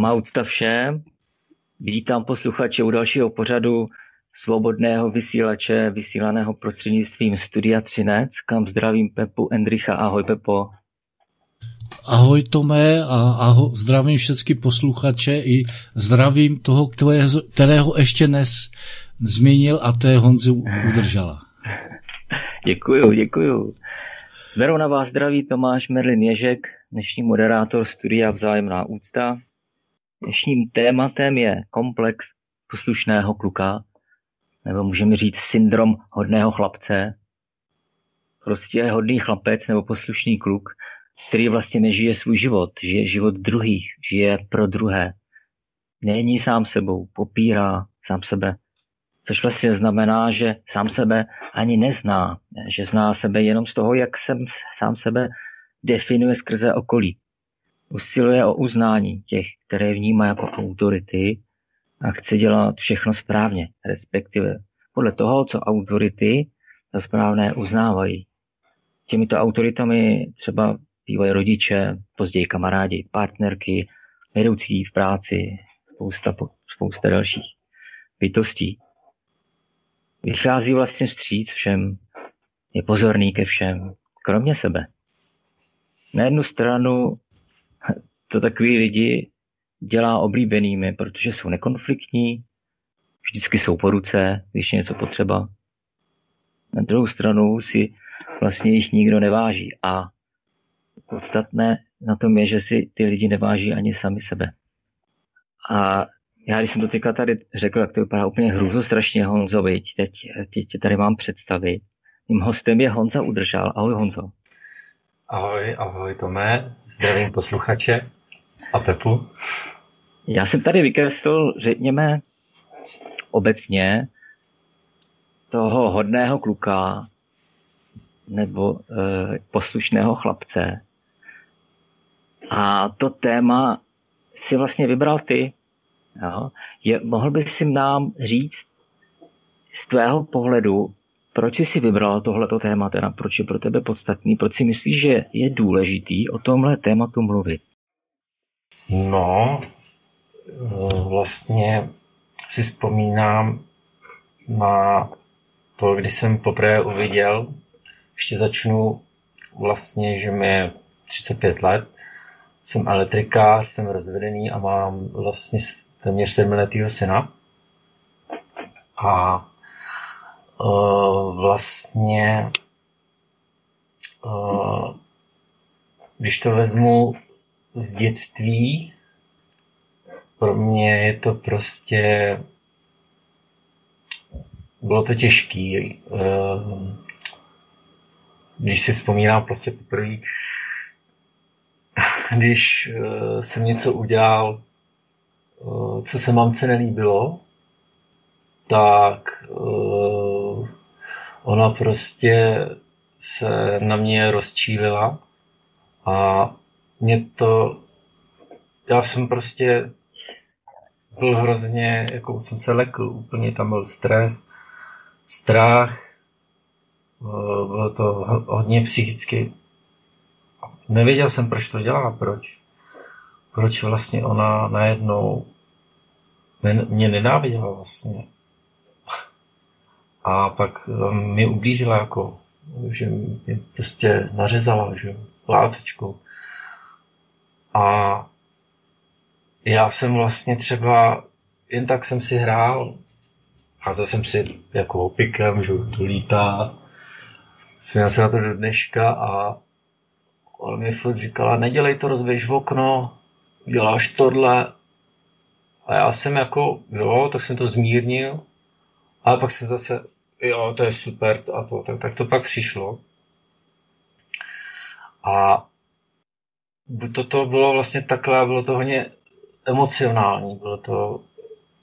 Má úcta všem. Vítám posluchače u dalšího pořadu svobodného vysílače, vysílaného prostřednictvím Studia Třinec, kam zdravím Pepu Endricha. Ahoj Pepo. Ahoj Tomé a ahoj, zdravím všechny posluchače i zdravím toho, kterého, kterého ještě dnes zmínil a to je Honzu udržala. děkuju, děkuju. Zberu na vás zdraví Tomáš Merlin Ježek, dnešní moderátor studia Vzájemná úcta. Dnešním tématem je komplex poslušného kluka, nebo můžeme říct syndrom hodného chlapce. Prostě je hodný chlapec nebo poslušný kluk, který vlastně nežije svůj život, žije život druhých, žije pro druhé. Není sám sebou, popírá sám sebe. Což vlastně znamená, že sám sebe ani nezná, že zná sebe jenom z toho, jak jsem sám sebe definuje skrze okolí. Usiluje o uznání těch, které vnímá jako autority a chce dělat všechno správně, respektive podle toho, co autority za správné uznávají. Těmito autoritami třeba bývají rodiče, později kamarádi, partnerky, vedoucí v práci, spousta, spousta dalších bytostí. Vychází vlastně vstříc všem, je pozorný ke všem, kromě sebe. Na jednu stranu to takový lidi dělá oblíbenými, protože jsou nekonfliktní, vždycky jsou po ruce, když je něco potřeba. Na druhou stranu si vlastně jich nikdo neváží a podstatné na tom je, že si ty lidi neváží ani sami sebe. A já, když jsem to teďka tady řekl, tak to vypadá úplně hrůzo strašně Honzo? Teď, teď tě tady mám představit. Mým hostem je Honza Udržal. Ahoj Honzo. Ahoj, ahoj Tome, zdravím posluchače a Pepu. Já jsem tady vykreslil, řekněme, obecně toho hodného kluka nebo e, poslušného chlapce. A to téma si vlastně vybral ty. Jo? Je, mohl bys si nám říct z tvého pohledu, proč jsi si vybral tohleto téma, teda proč je pro tebe podstatný, proč si myslíš, že je důležitý o tomhle tématu mluvit? No, vlastně si vzpomínám na to, když jsem poprvé uviděl, ještě začnu vlastně, že mi je 35 let, jsem elektrikář, jsem rozvedený a mám vlastně téměř sedmiletýho syna. A uh, vlastně uh, když to vezmu z dětství, pro mě je to prostě bylo to těžký. Uh, když si vzpomínám prostě poprvé, když uh, jsem něco udělal, uh, co se mamce nelíbilo, tak ona prostě se na mě rozčílila a mě to, já jsem prostě byl hrozně, jako jsem se lekl, úplně tam byl stres, strach, bylo to hodně psychicky. Nevěděl jsem, proč to dělá, proč. Proč vlastně ona najednou mě nenáviděla vlastně. A pak um, mi ublížila jako, že mě prostě nařezala, že lácečkou. A já jsem vlastně třeba, jen tak jsem si hrál, házel jsem si jako opikem, že to lítá. Směl se na to do dneška a on mi furt říkala, nedělej to, rozběž v okno, děláš tohle. A já jsem jako, jo, tak jsem to zmírnil, ale pak jsem zase, jo, to je super a to, tak, tak to pak přišlo. A buď to, to bylo vlastně takhle, bylo to hodně emocionální, bylo to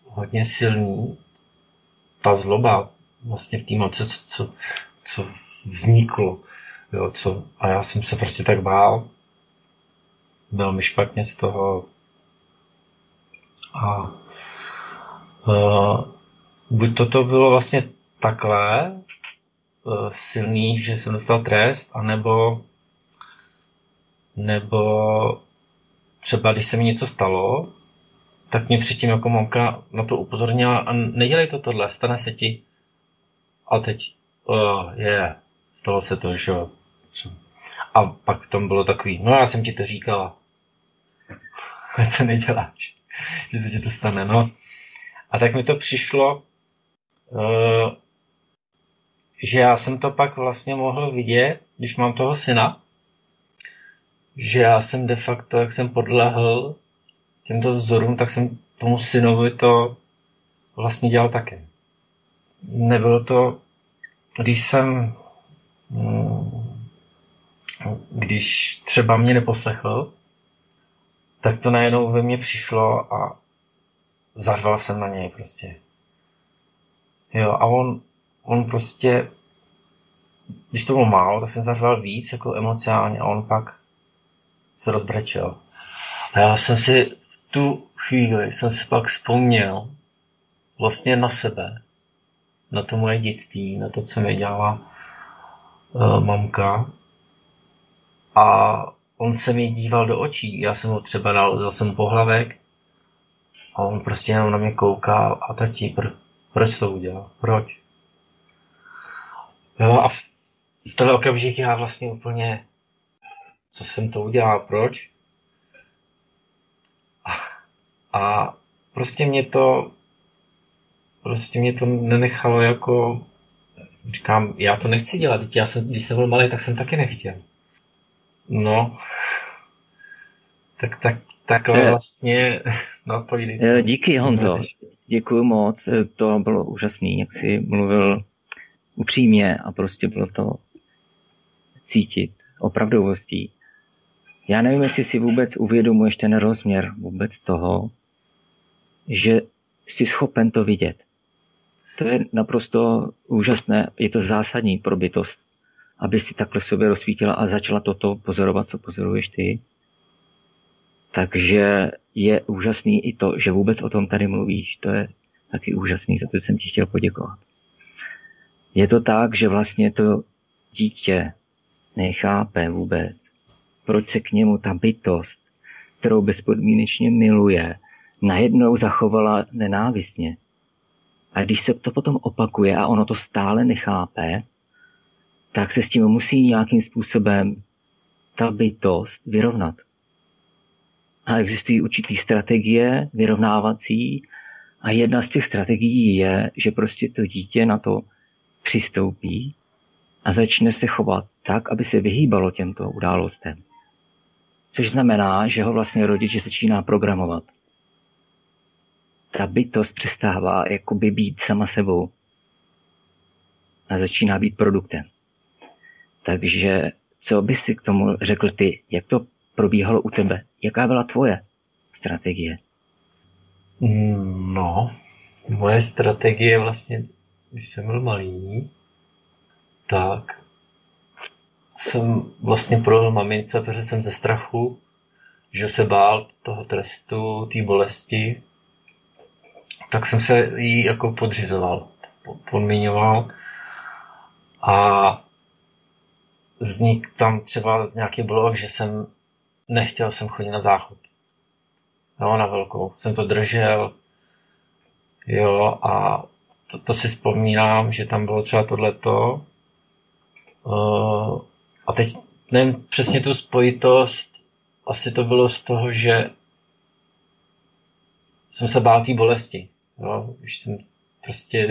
hodně silný. Ta zloba vlastně v té moci, co, co, co vzniklo. Jo, co, a já jsem se prostě tak bál. Bylo mi špatně z toho. A uh, buď toto bylo vlastně takhle uh, silný, že jsem dostal trest, anebo nebo třeba když se mi něco stalo, tak mě předtím jako mamka na to upozornila a nedělej to tohle, stane se ti. A teď, uh, je, yeah, stalo se to, že jo. A pak tam bylo takový, no já jsem ti to říkala. to neděláš, že se ti to stane, no. A tak mi to přišlo, uh, že já jsem to pak vlastně mohl vidět, když mám toho syna, že já jsem de facto, jak jsem podlehl těmto vzorům, tak jsem tomu synovi to vlastně dělal také. Nebylo to, když jsem, mm, když třeba mě neposlechl, tak to najednou ve mně přišlo a zařval jsem na něj prostě. Jo, a on, on prostě, když to bylo málo, tak jsem zařval víc jako emocionálně a on pak se rozbrečel. A já jsem si v tu chvíli jsem si pak vzpomněl vlastně na sebe, na to moje dětství, na to, co mi dělala uh, mamka. A on se mi díval do očí. Já jsem ho třeba dal, dal jsem pohlavek a on prostě jenom na mě koukal a tati, pr- proč to udělal? Proč? Jo, a v, v tenhle okamžik já vlastně úplně co jsem to udělal, proč. A, a prostě mě to prostě mě to nenechalo jako říkám, já to nechci dělat, já jsem, když jsem byl malý, tak jsem taky nechtěl. No, tak, tak, takhle je. vlastně, no povídej. Díky Honzo, děkuji moc, to bylo úžasný, jak jsi mluvil upřímně a prostě bylo to cítit opravdovostí. Já nevím, jestli si vůbec uvědomuješ ten rozměr vůbec toho, že jsi schopen to vidět. To je naprosto úžasné, je to zásadní pro bytost, aby si takhle sobě rozsvítila a začala toto pozorovat, co pozoruješ ty. Takže je úžasný i to, že vůbec o tom tady mluvíš. To je taky úžasný, za to jsem ti chtěl poděkovat. Je to tak, že vlastně to dítě nechápe vůbec, proč se k němu ta bytost, kterou bezpodmínečně miluje, najednou zachovala nenávistně. A když se to potom opakuje a ono to stále nechápe, tak se s tím musí nějakým způsobem ta bytost vyrovnat. A existují určitý strategie vyrovnávací a jedna z těch strategií je, že prostě to dítě na to přistoupí a začne se chovat tak, aby se vyhýbalo těmto událostem. Což znamená, že ho vlastně rodič začíná programovat. Ta bytost přestává jakoby být sama sebou a začíná být produktem. Takže co by si k tomu řekl ty? Jak to probíhalo u tebe? Jaká byla tvoje strategie? No, moje strategie vlastně, když jsem byl malý, tak jsem vlastně projel mamince, protože jsem ze strachu, že se bál toho trestu, té bolesti, tak jsem se jí jako podřizoval, podmiňoval a vznik tam třeba nějaký blok, že jsem nechtěl jsem chodit na záchod. Jo, na velkou. Jsem to držel. Jo, a to, to si vzpomínám, že tam bylo třeba tohleto. Uh, a teď nevím přesně tu spojitost, asi to bylo z toho, že jsem se bál té bolesti. Jo? Když jsem prostě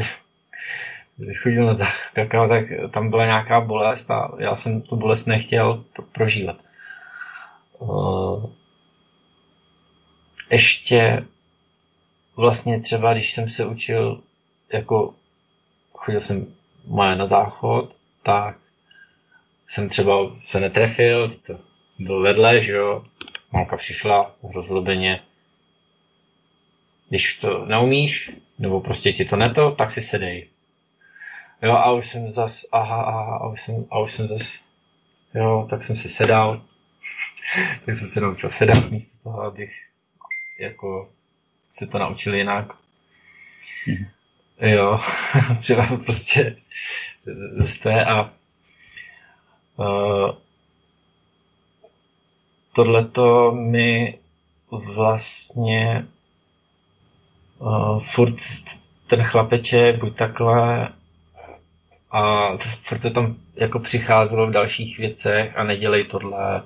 chodil na kakao, tak tam byla nějaká bolest a já jsem tu bolest nechtěl prožívat. Eh, ještě vlastně třeba, když jsem se učil, jako chodil jsem moje na záchod, tak jsem třeba se netrefil, to byl vedle, že jo, mamka přišla rozlobeně, Když to neumíš, nebo prostě ti to neto, tak si sedej. Jo, a už jsem zas, aha, aha, a už jsem, a už jsem zas, jo, tak jsem si sedal. tak jsem se naučil sedat místo toho, abych jako se to naučil jinak. Mm. Jo, třeba prostě z té a tohleto mi vlastně uh, furt ten chlapeček buď takhle a furt to tam jako přicházelo v dalších věcech a nedělej tohle.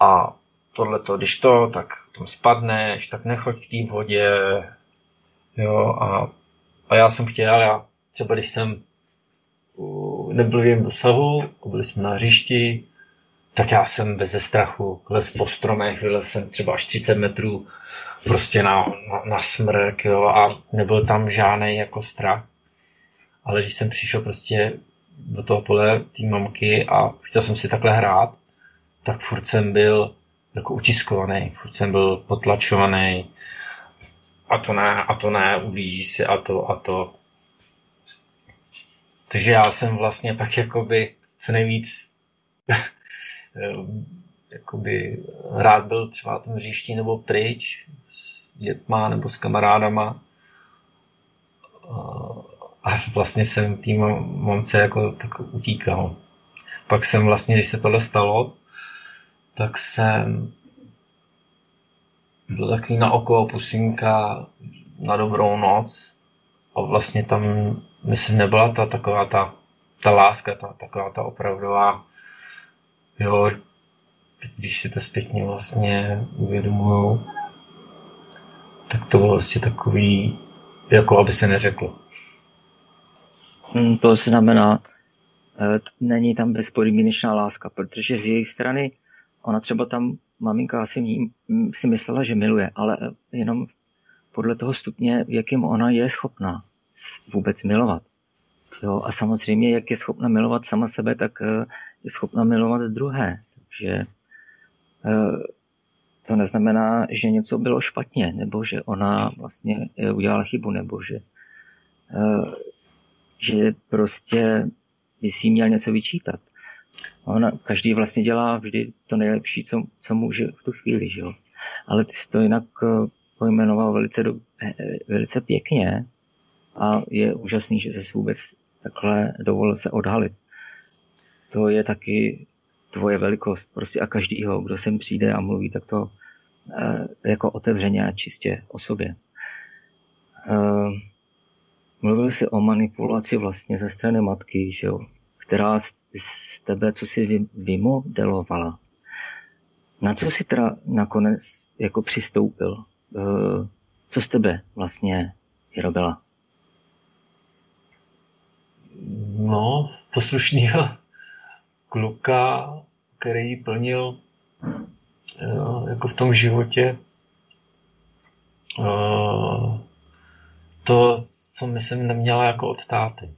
A tohle to, když to, tak tam spadneš, tak nechoď k té vodě, jo, a, a já jsem chtěl, já třeba když jsem nebyl jejím dosahu, byli jsme na hřišti, tak já jsem bez strachu les po stromech, vylez jsem třeba až 30 metrů prostě na, na, na smrk, jo, a nebyl tam žádný jako strach. Ale když jsem přišel prostě do toho pole té mamky a chtěl jsem si takhle hrát, tak furt jsem byl jako utiskovaný, furt jsem byl potlačovaný, a to ne, a to ne, ublíží si a to a to. Takže já jsem vlastně pak jakoby co nejvíc jakoby rád byl třeba na tom nebo pryč s dětma nebo s kamarádama. A vlastně jsem tým mamce jako tak utíkal. Pak jsem vlastně, když se tohle stalo, tak jsem byl takový na oko pusinka na dobrou noc a vlastně tam, myslím, nebyla ta taková ta, ta láska, ta, taková ta opravdová, jo, když si to zpětně vlastně uvědomuju, tak to bylo vlastně takový, jako aby se neřeklo. Hmm, to znamená, eh, není tam bezpodmínečná láska, protože z její strany ona třeba tam, maminka asi mě, si myslela, že miluje, ale jenom podle toho stupně, jakým ona je schopná vůbec milovat. Jo, a samozřejmě, jak je schopna milovat sama sebe, tak eh, je schopna milovat druhé. Takže eh, to neznamená, že něco bylo špatně, nebo že ona vlastně eh, udělala chybu, nebo že, že prostě by si měl něco vyčítat. Ona, každý vlastně dělá vždy to nejlepší, co, co může v tu chvíli, že jo. Ale ty jsi to jinak pojmenoval velice, do, eh, velice pěkně a je úžasný, že se vůbec takhle dovolil se odhalit. To je taky tvoje velikost prostě a každýho, kdo sem přijde a mluví, tak to e, jako otevřeně a čistě o sobě. E, mluvil jsi o manipulaci vlastně ze strany matky, že jo, která z tebe, co jsi vymodelovala. Na co jsi teda nakonec jako přistoupil? Eh, co z tebe vlastně vyrobila? No, poslušnýho kluka, který plnil eh, jako v tom životě eh, to, co myslím neměla jako od táty.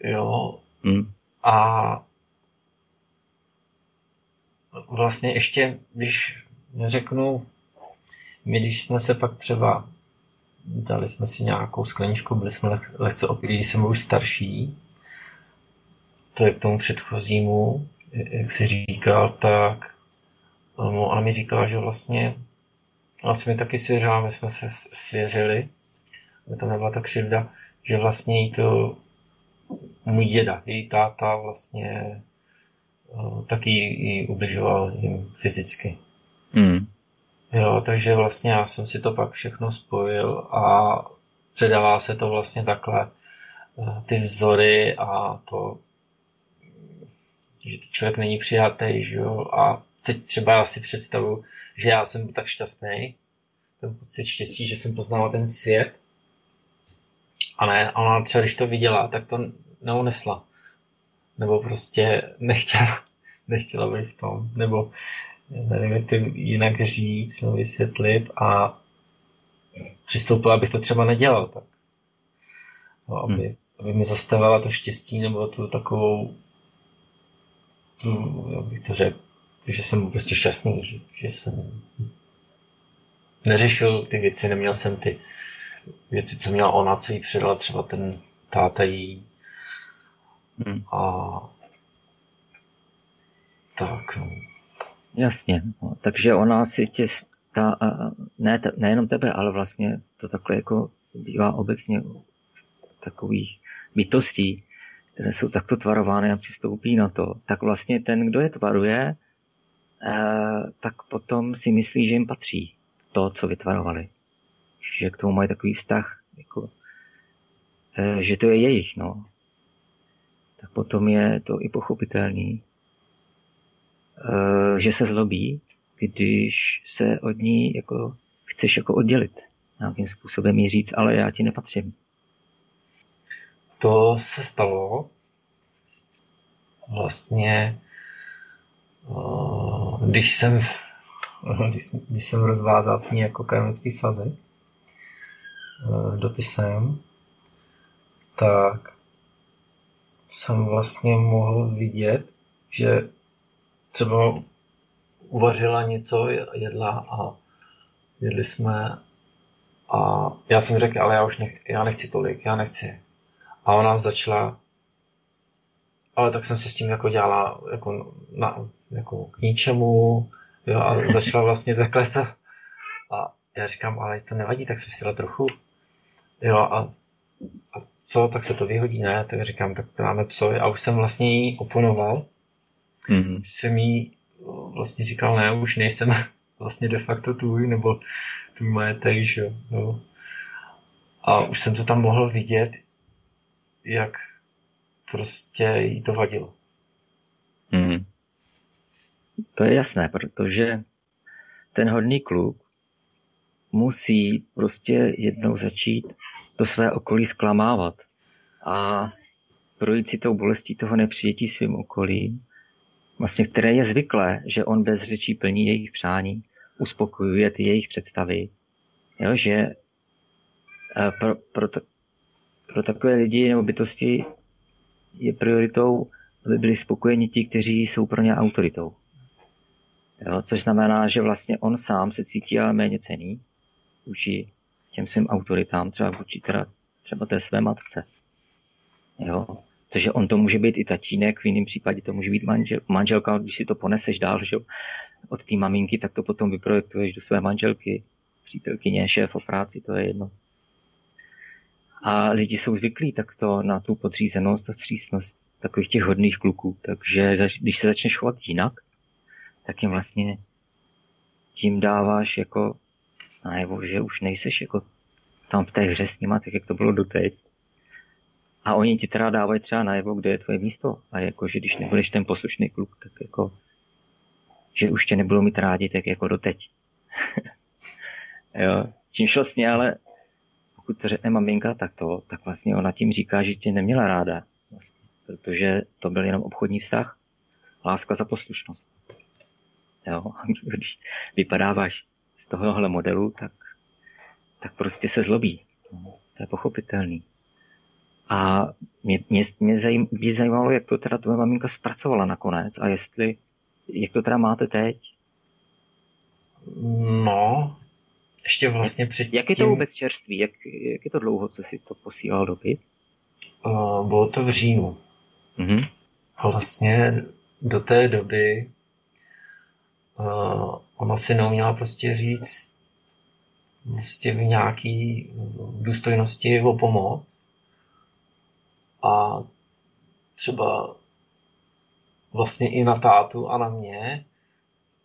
Jo. Hmm. A vlastně ještě, když řeknu, my když jsme se pak třeba dali jsme si nějakou skleničku, byli jsme lehce opilí, když jsem už starší, to je k tomu předchozímu, jak si říkal, tak no, ona mi říkala, že vlastně vlastně mi taky svěřila, my jsme se svěřili, aby tam nebyla ta křivda, že vlastně jí to můj děda, její táta vlastně uh, taky jí ubližoval jim fyzicky. Mm. Jo, takže vlastně já jsem si to pak všechno spojil a předává se to vlastně takhle uh, ty vzory a to, že člověk není přijatý, že jo, a teď třeba já si představu, že já jsem tak šťastný, ten pocit štěstí, že jsem poznal ten svět, a ne, ona třeba když to viděla, tak to neunesla. Nebo prostě nechtěla, nechtěla být v tom. Nebo nevím, jak to jinak říct, nebo vysvětlit a přistoupila, abych to třeba nedělal tak. No, aby, hmm. aby mi zastavila to štěstí nebo tu takovou tu, jak bych to řekl, že jsem prostě šťastný, že, že jsem neřešil ty věci, neměl jsem ty věci, co měla ona, co jí předala třeba ten táta jí. Hmm. A tak, no. Jasně, no, takže ona si tě, ta, ne, nejenom tebe, ale vlastně to takhle jako bývá obecně takových bytostí, které jsou takto tvarovány a přistoupí na to, tak vlastně ten, kdo je tvaruje, eh, tak potom si myslí, že jim patří to, co vytvarovali. Že k tomu mají takový vztah, jako, eh, že to je jejich, no. Tak potom je to i pochopitelný, že se zlobí, když se od ní jako chceš jako oddělit. Nějakým způsobem jí říct, ale já ti nepatřím. To se stalo vlastně, eh, když jsem, když, jsem rozvázal s ní jako akademický svazek eh, dopisem, tak jsem vlastně mohl vidět, že třeba uvařila něco, jedla a jedli jsme a já jsem řekl, ale já už nech, já nechci tolik, já nechci. A ona začala, ale tak jsem si s tím jako dělala jako, na, jako k ničemu, jo, a začala vlastně takhle to. A já říkám, ale to nevadí, tak jsem si trochu. Jo, a, a co, tak se to vyhodí, ne? Tak říkám, tak to máme psovi. A už jsem vlastně jí oponoval. Mm-hmm. Jsem jí vlastně říkal, ne, už nejsem vlastně de facto tvůj, nebo tvůj majetek, že jo. A už jsem to tam mohl vidět, jak prostě jí to vadilo. Hmm. To je jasné, protože ten hodný kluk musí prostě jednou začít to své okolí zklamávat a projít si tou bolestí toho nepřijetí svým okolím, vlastně které je zvyklé, že on bez řečí plní jejich přání, uspokojuje ty jejich představy, jo, že eh, pro, pro, pro takové lidi nebo bytosti je prioritou, aby byli spokojeni ti, kteří jsou pro ně autoritou. Jo, což znamená, že vlastně on sám se cítí ale méně cený vůči těm svým autoritám, třeba vůči teda, třeba té své matce. Jo. Takže on to může být i tatínek, v jiném případě to může být manžel, manželka, když si to poneseš dál že? od té maminky, tak to potom vyprojektuješ do své manželky, přítelkyně, šéf o práci, to je jedno. A lidi jsou zvyklí takto na tu podřízenost a vstřícnost takových těch hodných kluků. Takže když se začneš chovat jinak, tak jim vlastně tím dáváš jako najevo, že už nejseš jako tam v té hře s nima, tak jak to bylo doteď. A oni ti teda dávají třeba najevo, kde je tvoje místo. A jako, že když nebudeš ten poslušný kluk, tak jako, že už tě nebudou mít rádi, tak jako doteď. jo. Čímž vlastně ale pokud to řekne maminka, tak to, tak vlastně ona tím říká, že tě neměla ráda. Vlastně, protože to byl jenom obchodní vztah. Láska za poslušnost. Jo? Když vypadáváš z tohohle modelu, tak, tak prostě se zlobí. To je pochopitelný. A mě, mě, mě, zajím, mě zajímalo, jak to teda tvoje maminka zpracovala nakonec a jestli, jak to teda máte teď? No, ještě vlastně předtím... Jak je to vůbec čerství? Jak, jak je to dlouho, co si to posílal dopis? Uh, bylo to v říjnu. Mm-hmm. A vlastně do té doby uh, ona si neuměla prostě říct prostě v nějaký důstojnosti o pomoc. A třeba vlastně i na tátu a na mě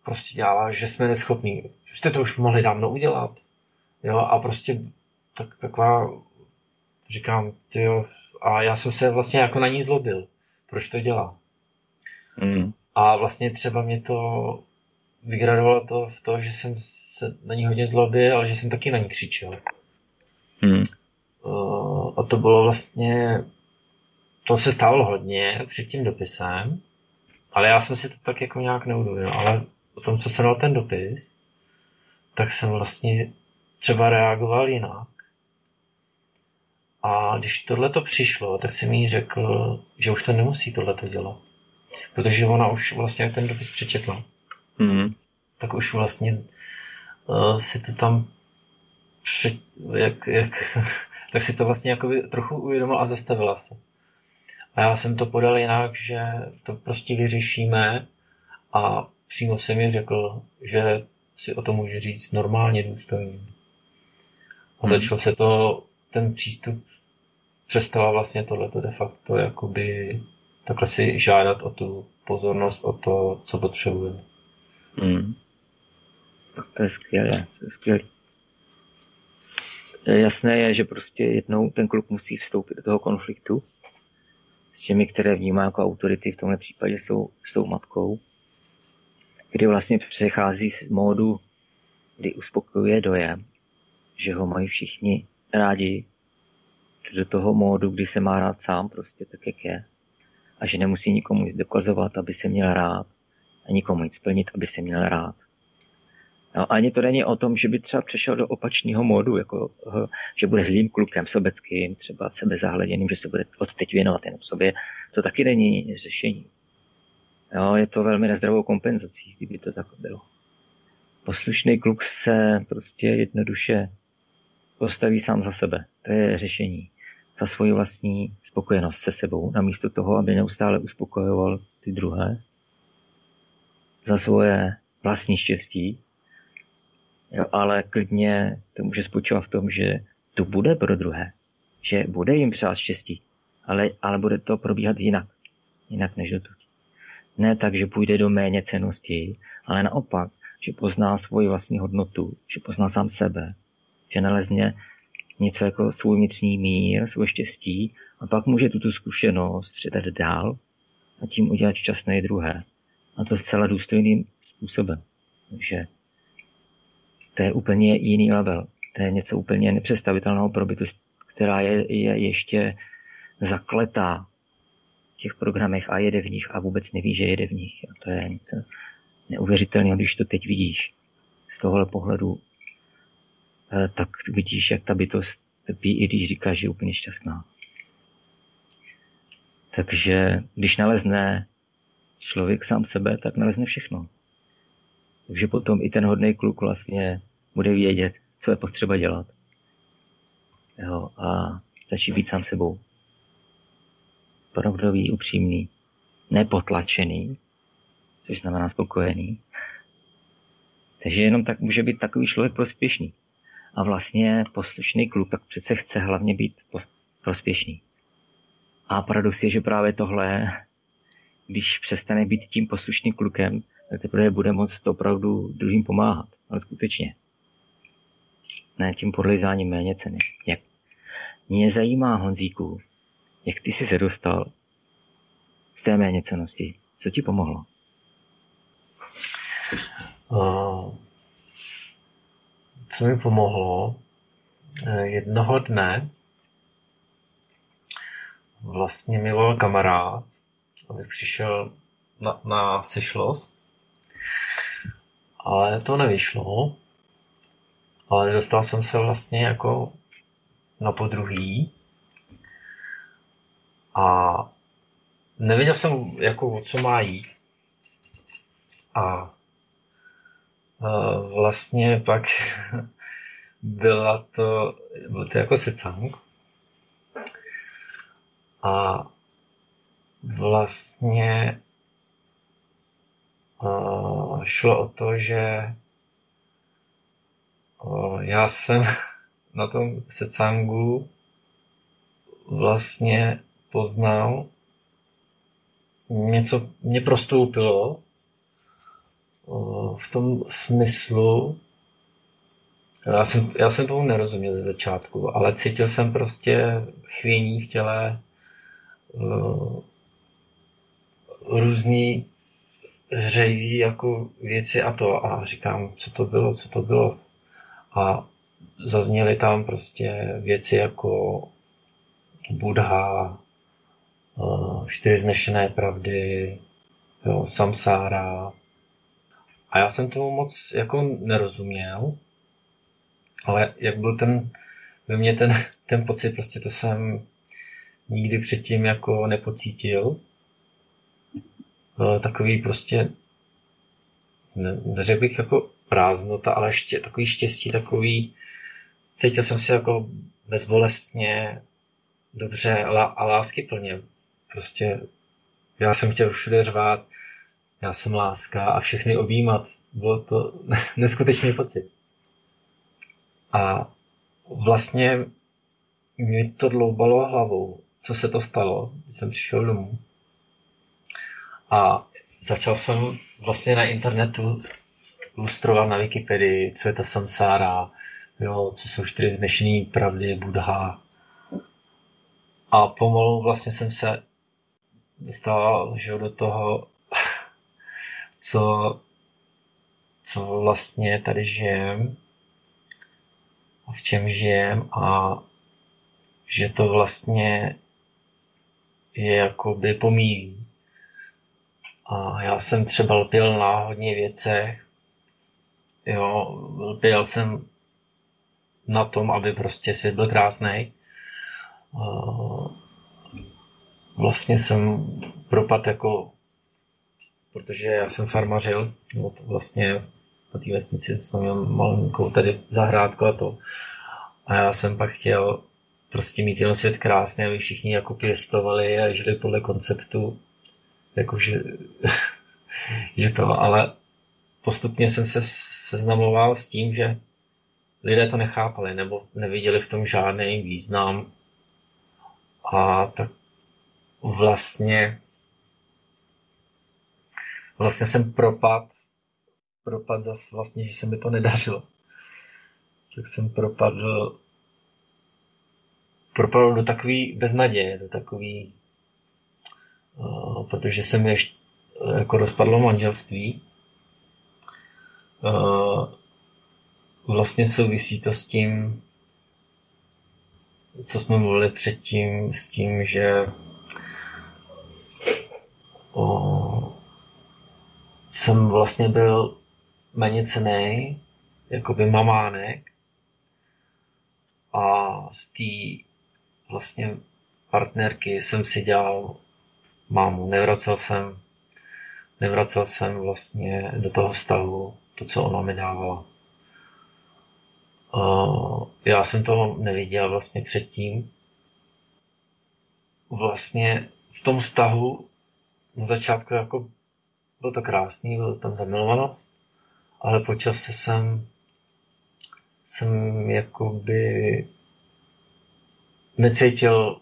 prostě dělala, že jsme neschopní jste to už mohli dávno udělat. Jo, a prostě tak, taková, říkám, jo, a já jsem se vlastně jako na ní zlobil. Proč to dělá? Mm. A vlastně třeba mě to vygradovalo to v to, že jsem se na ní hodně zlobil, ale že jsem taky na ní křičel. Mm. a to bylo vlastně, to se stávalo hodně před tím dopisem, ale já jsem si to tak jako nějak neuvědomil. Ale o tom, co jsem dal ten dopis, tak jsem vlastně třeba reagoval jinak. A když tohle to přišlo, tak jsem jí řekl, že už to nemusí tohle to dělat. Protože ona už vlastně ten dopis přečetla. Mm. Tak už vlastně uh, si to tam před, jak, jak, tak si to vlastně jako trochu uvědomil a zastavila se. A já jsem to podal jinak, že to prostě vyřešíme a přímo jsem mi řekl, že si o tom může říct normálně důstojně. A hmm. začal se to, ten přístup přestala vlastně tohleto de facto jakoby takhle si žádat o tu pozornost, o to, co potřebuje. Hmm. To je skvělé, to je skvělé. Jasné je, že prostě jednou ten kluk musí vstoupit do toho konfliktu s těmi, které vnímá jako autority, v tomhle případě jsou s tou matkou, kdy vlastně přechází z módu, kdy uspokojuje dojem, že ho mají všichni rádi, do toho módu, kdy se má rád sám prostě tak, jak je. A že nemusí nikomu nic dokazovat, aby se měl rád. A nikomu nic splnit, aby se měl rád. No, ani to není o tom, že by třeba přešel do opačného módu, jako, eh, že bude zlým klukem, sobeckým, třeba sebezahleděným, že se bude od teď věnovat jen sobě. To taky není řešení. Jo, je to velmi nezdravou kompenzací, kdyby to tak bylo. Poslušný kluk se prostě jednoduše postaví sám za sebe. To je řešení. Za svoji vlastní spokojenost se sebou, namísto toho, aby neustále uspokojoval ty druhé. Za svoje vlastní štěstí, Jo, ale klidně to může spočívat v tom, že to bude pro druhé. Že bude jim přát štěstí. Ale, ale bude to probíhat jinak. Jinak než dotud. Ne tak, že půjde do méně cenosti, ale naopak, že pozná svoji vlastní hodnotu, že pozná sám sebe, že nalezne něco jako svůj vnitřní mír, svoje štěstí a pak může tuto zkušenost předat dál a tím udělat šťastné druhé. A to zcela důstojným způsobem. Takže to je úplně jiný level. To je něco úplně nepředstavitelného pro bytost, která je, je ještě zakletá v těch programech a jede v nich a vůbec neví, že jede v nich. A to je něco neuvěřitelného, když to teď vidíš. Z tohohle pohledu eh, tak vidíš, jak ta bytost trpí, i když říká, že je úplně šťastná. Takže když nalezne člověk sám sebe, tak nalezne všechno. Takže potom i ten hodný kluk vlastně bude vědět, co je potřeba dělat. Jo, a začít být sám sebou. Pravdový, upřímný, nepotlačený, což znamená spokojený. Takže jenom tak může být takový člověk prospěšný. A vlastně poslušný kluk tak přece chce hlavně být prospěšný. A paradox je, že právě tohle, když přestane být tím poslušným klukem, tak teprve bude moct opravdu druhým pomáhat. Ale skutečně ne tím podlizáním méně ceny. Jak mě zajímá, Honzíku, jak ty jsi se dostal z té méně cenosti. Co ti pomohlo? Uh, co mi pomohlo? Uh, jednoho dne vlastně mi volal kamarád, aby přišel na, na sešlost, ale to nevyšlo, ale dostal jsem se vlastně jako na podruhý a nevěděl jsem, jako o co má jít. A vlastně pak byla to, byl to jako secang. A vlastně šlo o to, že já jsem na tom secangu vlastně poznal něco, mě prostoupilo v tom smyslu, já jsem, já jsem tomu nerozuměl ze začátku, ale cítil jsem prostě chvění v těle, různý hřejivý jako věci a to. A říkám, co to bylo, co to bylo a zazněly tam prostě věci jako Buddha, eh, čtyři znešené pravdy, jo, samsára. A já jsem tomu moc jako nerozuměl, ale jak byl ten, ve mně ten, ten pocit, prostě to jsem nikdy předtím jako nepocítil. Eh, takový prostě, ne, neřekl bych jako prázdnota, ale ještě takový štěstí, takový, cítil jsem se jako bezbolestně, dobře a lásky plně. Prostě já jsem chtěl všude řvát, já jsem láska a všechny objímat. Bylo to neskutečný pocit. A vlastně mi to dloubalo hlavou, co se to stalo, když jsem přišel domů. A začal jsem vlastně na internetu lustrovat na Wikipedii, co je ta samsára, jo, co jsou čtyři vznešený pravdy, Buddha. A pomalu vlastně jsem se dostal že do toho, co, co vlastně tady žijem a v čem žijem a že to vlastně je jakoby pomíjí. A já jsem třeba lpěl na hodně věcech. Jo, lpěl jsem na tom, aby prostě svět byl krásný. Vlastně jsem propad jako, protože já jsem farmařil, no vlastně na té vesnici jsme měli malinkou tady zahrádku a to. A já jsem pak chtěl prostě mít jenom svět krásný, aby všichni jako pěstovali a žili podle konceptu, jakože je to, ale postupně jsem se seznamoval s tím, že lidé to nechápali nebo neviděli v tom žádný význam a tak vlastně vlastně jsem propad propad zase vlastně, že se mi to nedařilo. Tak jsem propadl propadl do takový beznaděje, do takový uh, protože jsem ještě uh, jako rozpadlo manželství. Uh, vlastně souvisí to s tím, co jsme mluvili předtím, s tím, že o, jsem vlastně byl méně cený, jakoby mamánek a z té vlastně partnerky jsem si dělal mámu. Nevracel jsem, nevracel jsem vlastně do toho vztahu to, co ona mi dávala. Já jsem toho neviděl vlastně předtím. Vlastně v tom vztahu na začátku jako bylo to krásný, byl tam zamilovanost, ale po čase jsem jsem jakoby necítil,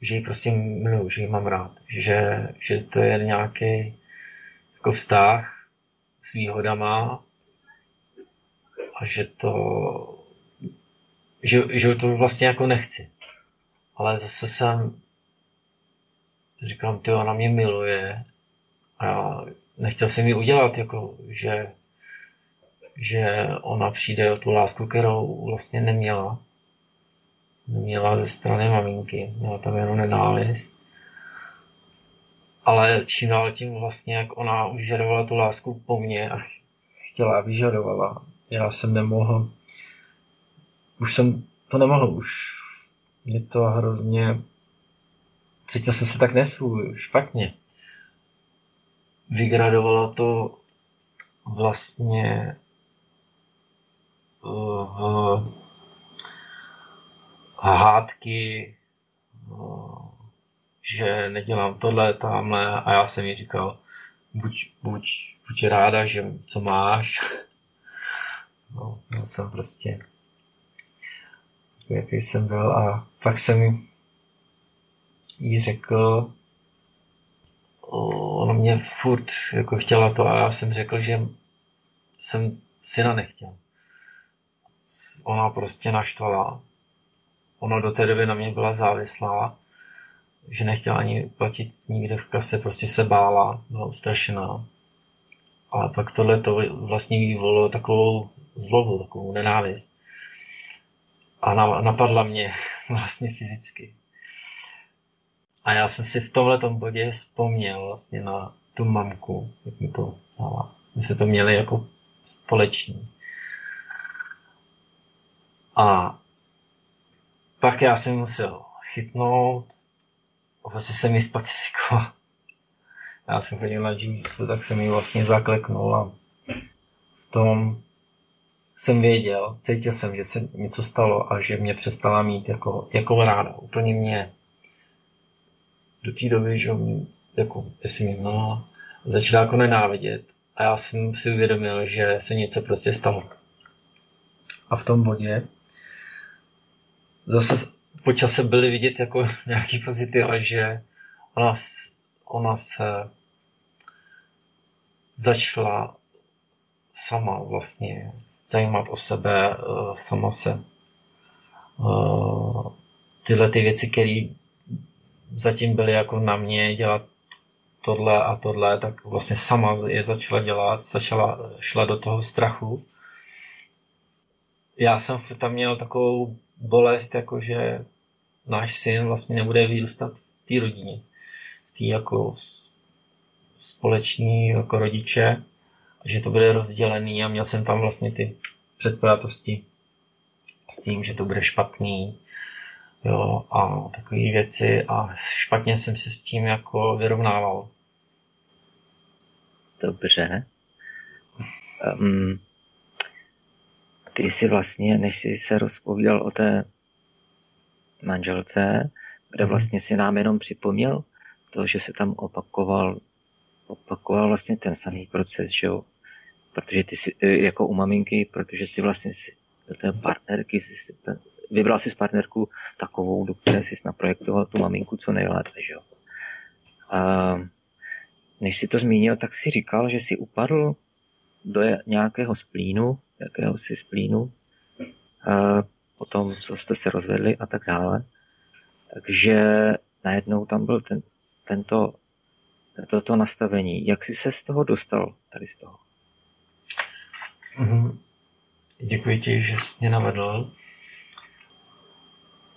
že ji prostě miluju, že ji mám rád, že, že to je nějaký jako vztah s výhodama a že to, že, že to vlastně jako nechci. Ale zase jsem říkám, ty ona mě miluje a nechtěl jsem ji udělat, jako, že, že ona přijde o tu lásku, kterou vlastně neměla. Neměla ze strany maminky, měla tam jenom nenávist. Ale čím dál tím vlastně, jak ona už žadovala tu lásku po mně a chtěla, aby žadovala, já jsem nemohl, už jsem to nemohl, už mě to hrozně, cítil jsem se tak nesvůj, špatně. Vygradovalo to vlastně v hádky, že nedělám tohle, tamhle a já jsem jí říkal, buď, buď, buď ráda, že co máš, No, já jsem prostě jaký jsem byl a pak jsem jí řekl, ona mě furt jako chtěla to a já jsem řekl, že jsem syna nechtěl. Ona prostě naštvala. Ona do té doby na mě byla závislá, že nechtěla ani platit nikde v kase, prostě se bála, byla ustrašená. Ale pak tohle to vlastně vyvolilo takovou zlobu, takovou nenávist. A napadla mě vlastně fyzicky. A já jsem si v tomhle bodě vzpomněl vlastně na tu mamku, jak mi to dala. My jsme to měli jako společný. A pak já jsem musel chytnout a prostě se mi spacifikoval. Já jsem chodil na jiu tak jsem mi vlastně zakleknul a tom jsem věděl, cítil jsem, že se něco stalo a že mě přestala mít jako, jako ráda. Úplně mě do té doby, že mě, jako, jestli mě no, začala jako nenávidět a já jsem si uvědomil, že se něco prostě stalo. A v tom bodě zase po čase byly vidět jako nějaký pozitiv, že ona, ona se začala sama vlastně zajímat o sebe, eh, sama se eh, tyhle ty věci, které zatím byly jako na mě dělat tohle a tohle, tak vlastně sama je začala dělat, začala, šla do toho strachu. Já jsem tam měl takovou bolest, jako že náš syn vlastně nebude vyrůstat v té rodině, v té jako společní jako rodiče, že to bude rozdělený a měl jsem tam vlastně ty předpojatosti s tím, že to bude špatný jo, a takové věci a špatně jsem se s tím jako vyrovnával. Dobře. Um, ty jsi vlastně, než jsi se rozpovídal o té manželce, kde mhm. vlastně si nám jenom připomněl to, že se tam opakoval, opakoval vlastně ten samý proces, že jo? Protože ty si, e, jako u maminky, protože ty vlastně si do té partnerky, si, vybral si z partnerku takovou, do které jsi naprojektoval tu maminku co nejlépe, že jo? A než si to zmínil, tak si říkal, že si upadl do nějakého splínu, jakého si splínu, a potom, co jste se rozvedli a tak dále. Takže najednou tam byl ten, tento, toto nastavení. Jak jsi se z toho dostal, tady z toho? Mm-hmm. Děkuji ti, že jsi mě navedl.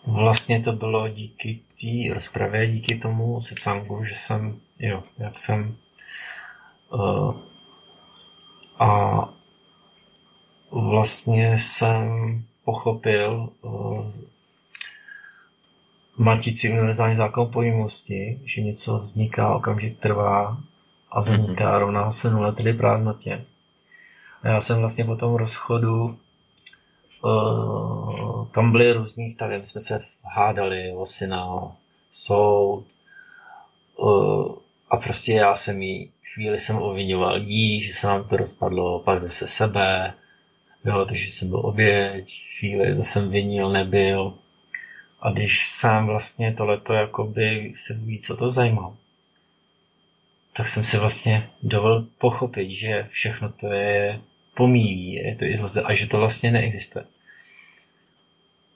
Vlastně to bylo díky té rozpravě, díky tomu secangu, že jsem, jo, jak jsem uh, a vlastně jsem pochopil uh, matící univerzální zákon pojmosti, že něco vzniká, okamžik trvá a vzniká mm-hmm. rovná se nule, tedy prázdnotě. A já jsem vlastně po tom rozchodu uh, tam byly různý stavy, my jsme se hádali o syna, soud uh, a prostě já jsem jí chvíli jsem ovinoval jí, že se nám to rozpadlo, pak zase sebe, jo, takže jsem byl oběť, chvíli zase jsem vinil, nebyl. A když jsem vlastně tohleto jakoby se víc o to zajímal, tak jsem si vlastně dovolil pochopit, že všechno to je pomíjí, je to izlaze a že to vlastně neexistuje.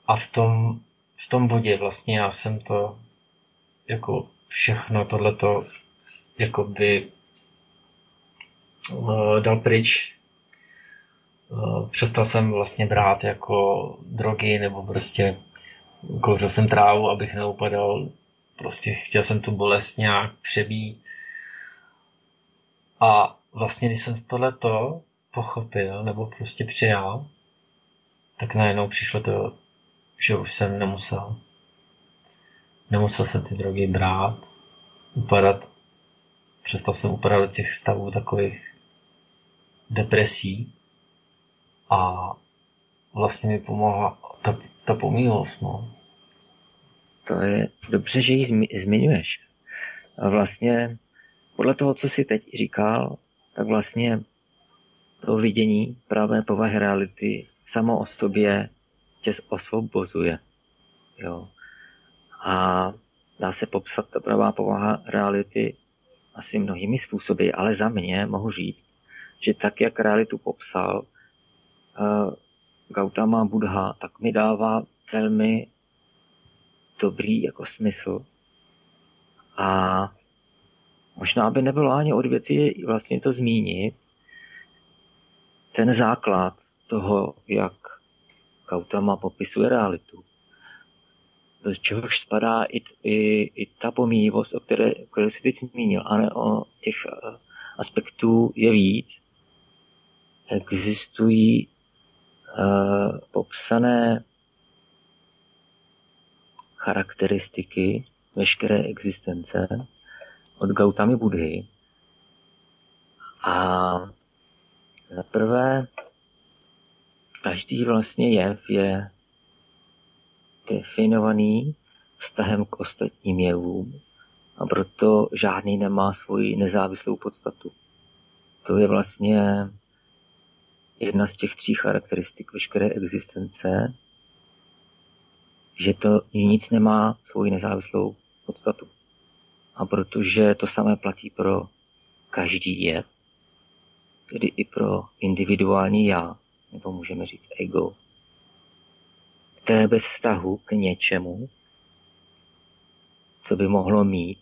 A v tom, v tom bodě vlastně já jsem to jako všechno tohleto jakoby uh, dal pryč. Uh, přestal jsem vlastně brát jako drogy nebo prostě kouřil jsem trávu, abych neupadal. Prostě chtěl jsem tu bolest nějak přebít. A vlastně, když jsem tohleto pochopil nebo prostě přijal, tak najednou přišlo to, že už jsem nemusel. Nemusel jsem ty drogy brát, upadat. Přestal jsem do těch stavů takových depresí a vlastně mi pomohla ta, ta pomílost. No. To je dobře, že ji zmiňuješ. A vlastně podle toho, co jsi teď říkal, tak vlastně to vidění pravé povahy reality samo o sobě tě osvobozuje. Jo. A dá se popsat ta pravá povaha reality asi mnohými způsoby, ale za mě mohu říct, že tak, jak realitu popsal uh, Gautama Buddha, tak mi dává velmi dobrý jako smysl. A možná by nebylo ani od věci vlastně to zmínit, ten základ toho, jak Gautama popisuje realitu, do čehož spadá i, i, i ta pomíjivost, o které, o které jsi teď zmínil, ale o těch eh, aspektů je víc. Existují uh, popsané charakteristiky veškeré existence od Gautamy Budhy a Za prvé, každý vlastně jev je definovaný vztahem k ostatním jevům a proto žádný nemá svoji nezávislou podstatu. To je vlastně jedna z těch tří charakteristik veškeré existence, že to nic nemá svoji nezávislou podstatu. A protože to samé platí pro každý jev, tedy i pro individuální já, nebo můžeme říct ego, které bez vztahu k něčemu, co by mohlo mít,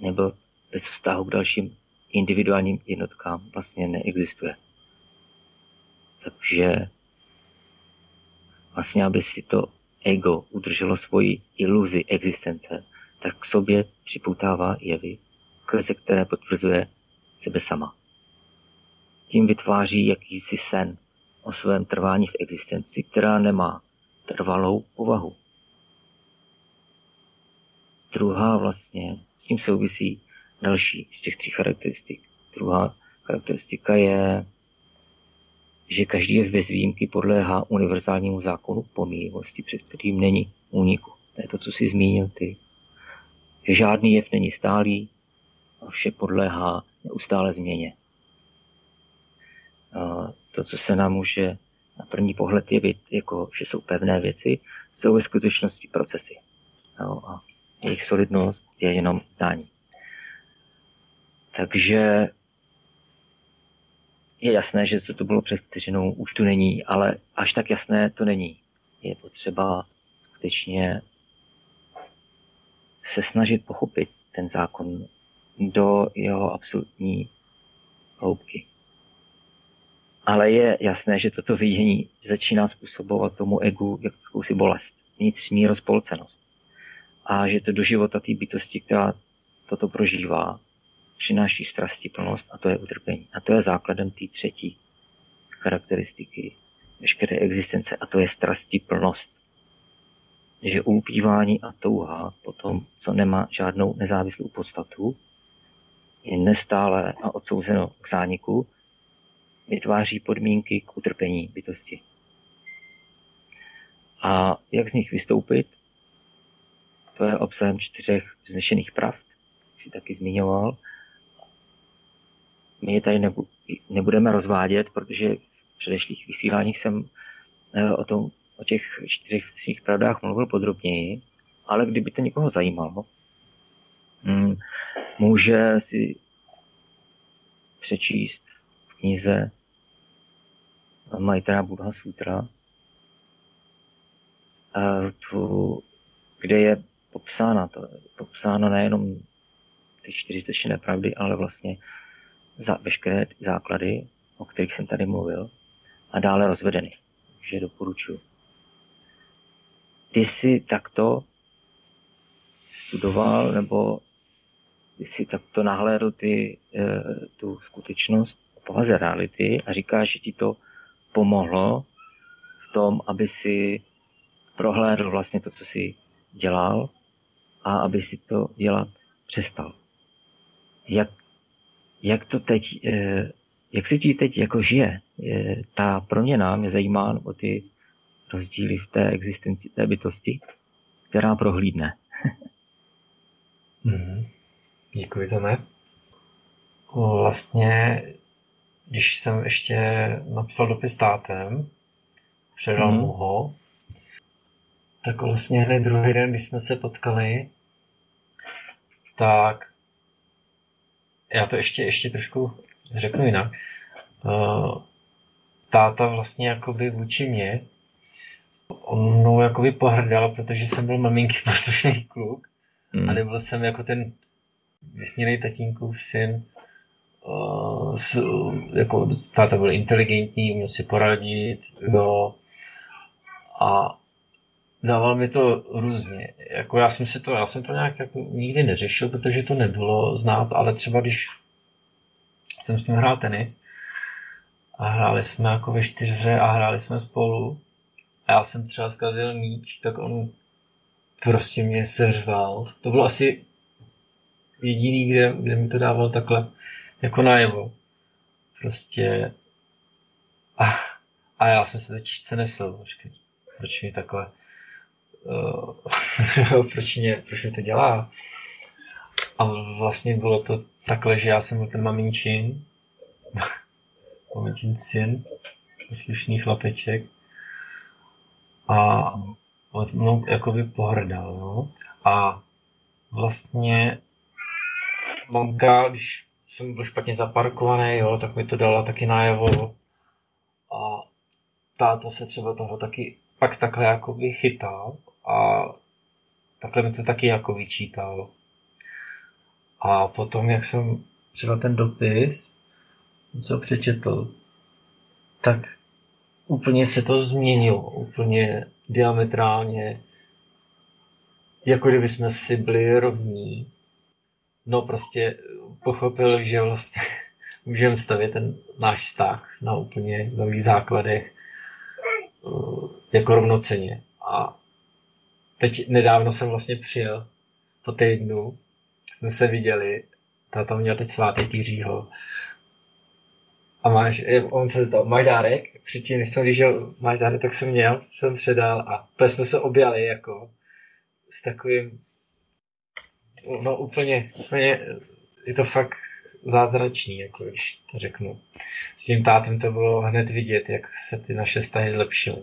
nebo bez vztahu k dalším individuálním jednotkám vlastně neexistuje. Takže vlastně, aby si to ego udrželo svoji iluzi existence, tak k sobě připoutává jevy, skrze které potvrzuje sebe sama. Tím vytváří jakýsi sen o svém trvání v existenci, která nemá trvalou povahu. Druhá vlastně, s tím souvisí další z těch tří charakteristik. Druhá charakteristika je, že každý je bez výjimky podléhá univerzálnímu zákonu pomíjivosti, před kterým není úniku. To je to, co jsi zmínil ty. Že žádný jev není stálý a vše podléhá neustále změně. A to, co se nám může na první pohled jevit, jako že jsou pevné věci, jsou ve skutečnosti procesy. No, a jejich solidnost je jenom zdání. Takže je jasné, že co to bylo před vteřinou, už tu není, ale až tak jasné to není. Je potřeba skutečně se snažit pochopit ten zákon do jeho absolutní hloubky. Ale je jasné, že toto vidění začíná způsobovat tomu egu jakousi bolest, vnitřní rozpolcenost. A že to do života té bytosti, která toto prožívá, přináší plnost a to je utrpení. A to je základem té třetí charakteristiky veškeré existence a to je plnost. Že ulpívání a touha po tom, co nemá žádnou nezávislou podstatu, je nestále a odsouzeno k zániku, vytváří podmínky k utrpení bytosti. A jak z nich vystoupit? To je obsahem čtyřech vznešených pravd, si taky zmiňoval, my je tady nebu, nebudeme rozvádět, protože v předešlých vysíláních jsem eh, o, tom, o těch čtyřech svých pravdách mluvil podrobněji, ale kdyby to někoho zajímalo, hm, může si přečíst v knize Maitreya Buddha Sutra, eh, tu, kde je popsána, to, popsáno nejenom ty čtyři tečné pravdy, ale vlastně za veškeré základy, o kterých jsem tady mluvil, a dále rozvedeny. Takže doporučuji. Ty jsi takto studoval, nebo ty jsi takto nahlédl ty, e, tu skutečnost povaze reality a říkáš, že ti to pomohlo v tom, aby si prohlédl vlastně to, co jsi dělal a aby si to dělat přestal. Jak jak to teď, eh, jak se ti teď jako žije? Ta proměna mě zajímá, o ty rozdíly v té existenci té bytosti, která prohlídne. mm, děkuji, Tome. Vlastně, když jsem ještě napsal dopis tátem, předal mm. mu ho, tak vlastně hned druhý den, když jsme se potkali, tak já to ještě, ještě trošku řeknu jinak. Uh, táta vlastně jakoby vůči mě, on mnou jakoby pohrdal, protože jsem byl maminky poslušný kluk hmm. a nebyl jsem jako ten vysnělý tatínkův syn. S, jako táta byl inteligentní, uměl si poradit, jo. A dával mi to různě. Jako já jsem si to, já jsem to nějak jako nikdy neřešil, protože to nebylo znát, ale třeba když jsem s ním hrál tenis a hráli jsme jako ve čtyřře a hráli jsme spolu a já jsem třeba zkazil míč, tak on prostě mě seřval. To bylo asi jediný, kde, kde mi to dával takhle jako najevo. Prostě A, a já jsem se totiž se nesl, proč mi takhle, uh, proč, mě, proč mě to dělá. A vlastně bylo to takhle, že já jsem byl ten maminčin, maminčin syn, slušný chlapeček. A on s mnou jakoby pohrdal, jo. A vlastně mamka, když jsem byl špatně zaparkovaný, jo, tak mi to dala taky najevo. A táta se třeba toho taky pak takhle jakoby chytal a takhle mi to taky jako vyčítal. A potom, jak jsem třeba ten dopis, co přečetl, tak úplně se to změnilo, úplně diametrálně, jako kdyby jsme si byli rovní. No prostě pochopil, že vlastně můžeme stavět ten náš vztah na úplně nových základech eh, jako rovnoceně. A teď nedávno jsem vlastně přijel po týdnu, jsme se viděli, táta měl teď svátek Jiřího a máš, on se zeptal, máš dárek? Předtím, než jsem když máš dárek, tak jsem měl, jsem předal a jsme se objali jako s takovým, no úplně, úplně, je to fakt zázračný, jako když to řeknu. S tím tátem to bylo hned vidět, jak se ty naše vztahy zlepšily.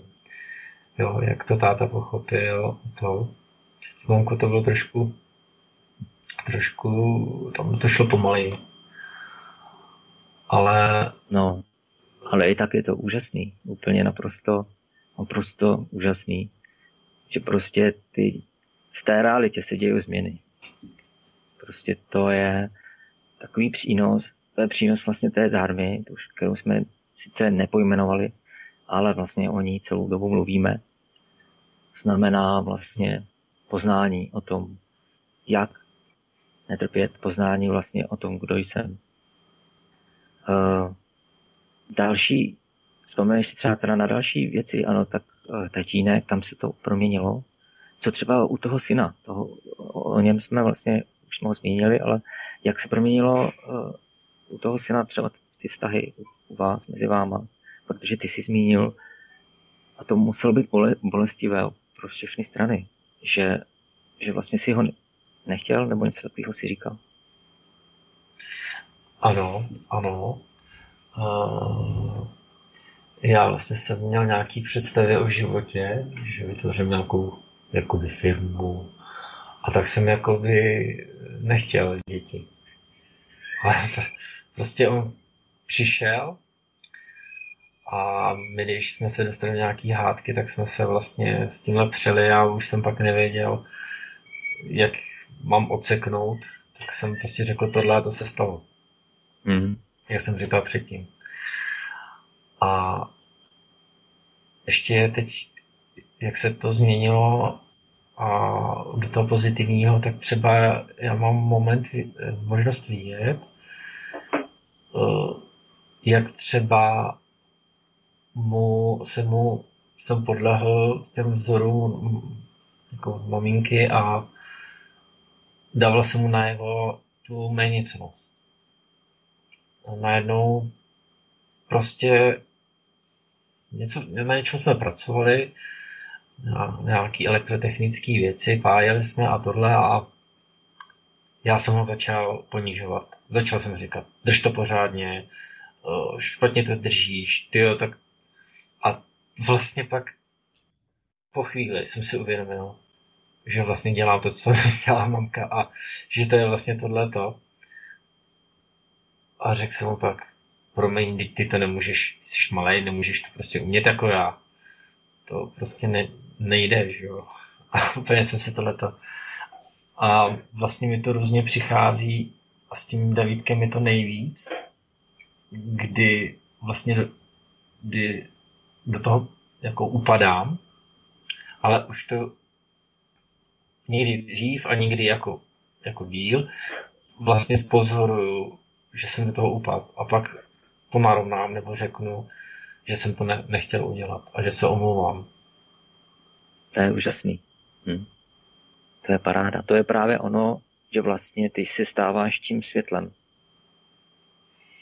Jo, jak to táta pochopil, to. S mamkou to bylo trošku, trošku, tam to šlo pomalej ale... No, ale i tak je to úžasný, úplně naprosto, naprosto úžasný, že prostě ty, v té realitě se dějí změny. Prostě to je takový přínos, to je přínos vlastně té dármy, kterou jsme sice nepojmenovali, ale vlastně o ní celou dobu mluvíme. Znamená vlastně poznání o tom, jak netrpět, poznání vlastně o tom, kdo jsem, Uh, další, vzpomeneš si třeba teda na další věci, ano, tak uh, tatínek, tam se to proměnilo. Co třeba u toho syna, toho, o něm jsme vlastně už moc zmínili, ale jak se proměnilo uh, u toho syna třeba ty vztahy u vás, mezi váma, protože ty jsi zmínil, a to muselo být bole, bolestivé pro všechny strany, že, že vlastně si ho nechtěl, nebo něco takového si říkal. Ano, ano. Uh, já vlastně jsem měl nějaký představy o životě, že vytvořím nějakou jakoby firmu a tak jsem jakoby nechtěl děti. Ale prostě on přišel a my, když jsme se dostali do nějaký hádky, tak jsme se vlastně s tímhle přeli a už jsem pak nevěděl, jak mám odseknout, tak jsem prostě řekl tohle a to se stalo. Mm. Jak jsem říkal předtím. A ještě teď, jak se to změnilo a do toho pozitivního, tak třeba já mám moment, možnost vidět, eh, jak třeba mu, se mu jsem podlehl těm vzorům jako maminky a dával jsem mu najevo tu ménicnost. Najednou prostě něco, na něčem jsme pracovali, na nějaký elektrotechnické věci, pájeli jsme a tohle a já jsem ho začal ponižovat. Začal jsem říkat, drž to pořádně, špatně to držíš, ty tak a vlastně pak po chvíli jsem si uvědomil, že vlastně dělám to, co dělá mamka a že to je vlastně tohleto. A řekl jsem mu pak, promiň, ty to nemůžeš, jsi malý, nemůžeš to prostě umět jako já. To prostě ne, nejde, že jo. A úplně jsem se tohleto... A vlastně mi to různě přichází a s tím Davidkem je to nejvíc, kdy vlastně do, kdy do toho jako upadám, ale už to někdy dřív a někdy jako, jako díl vlastně spozoruju že jsem do toho upadl. A pak to narovnám nebo řeknu, že jsem to ne, nechtěl udělat a že se omlouvám. To je úžasný. Hm. To je paráda. To je právě ono, že vlastně ty si stáváš tím světlem,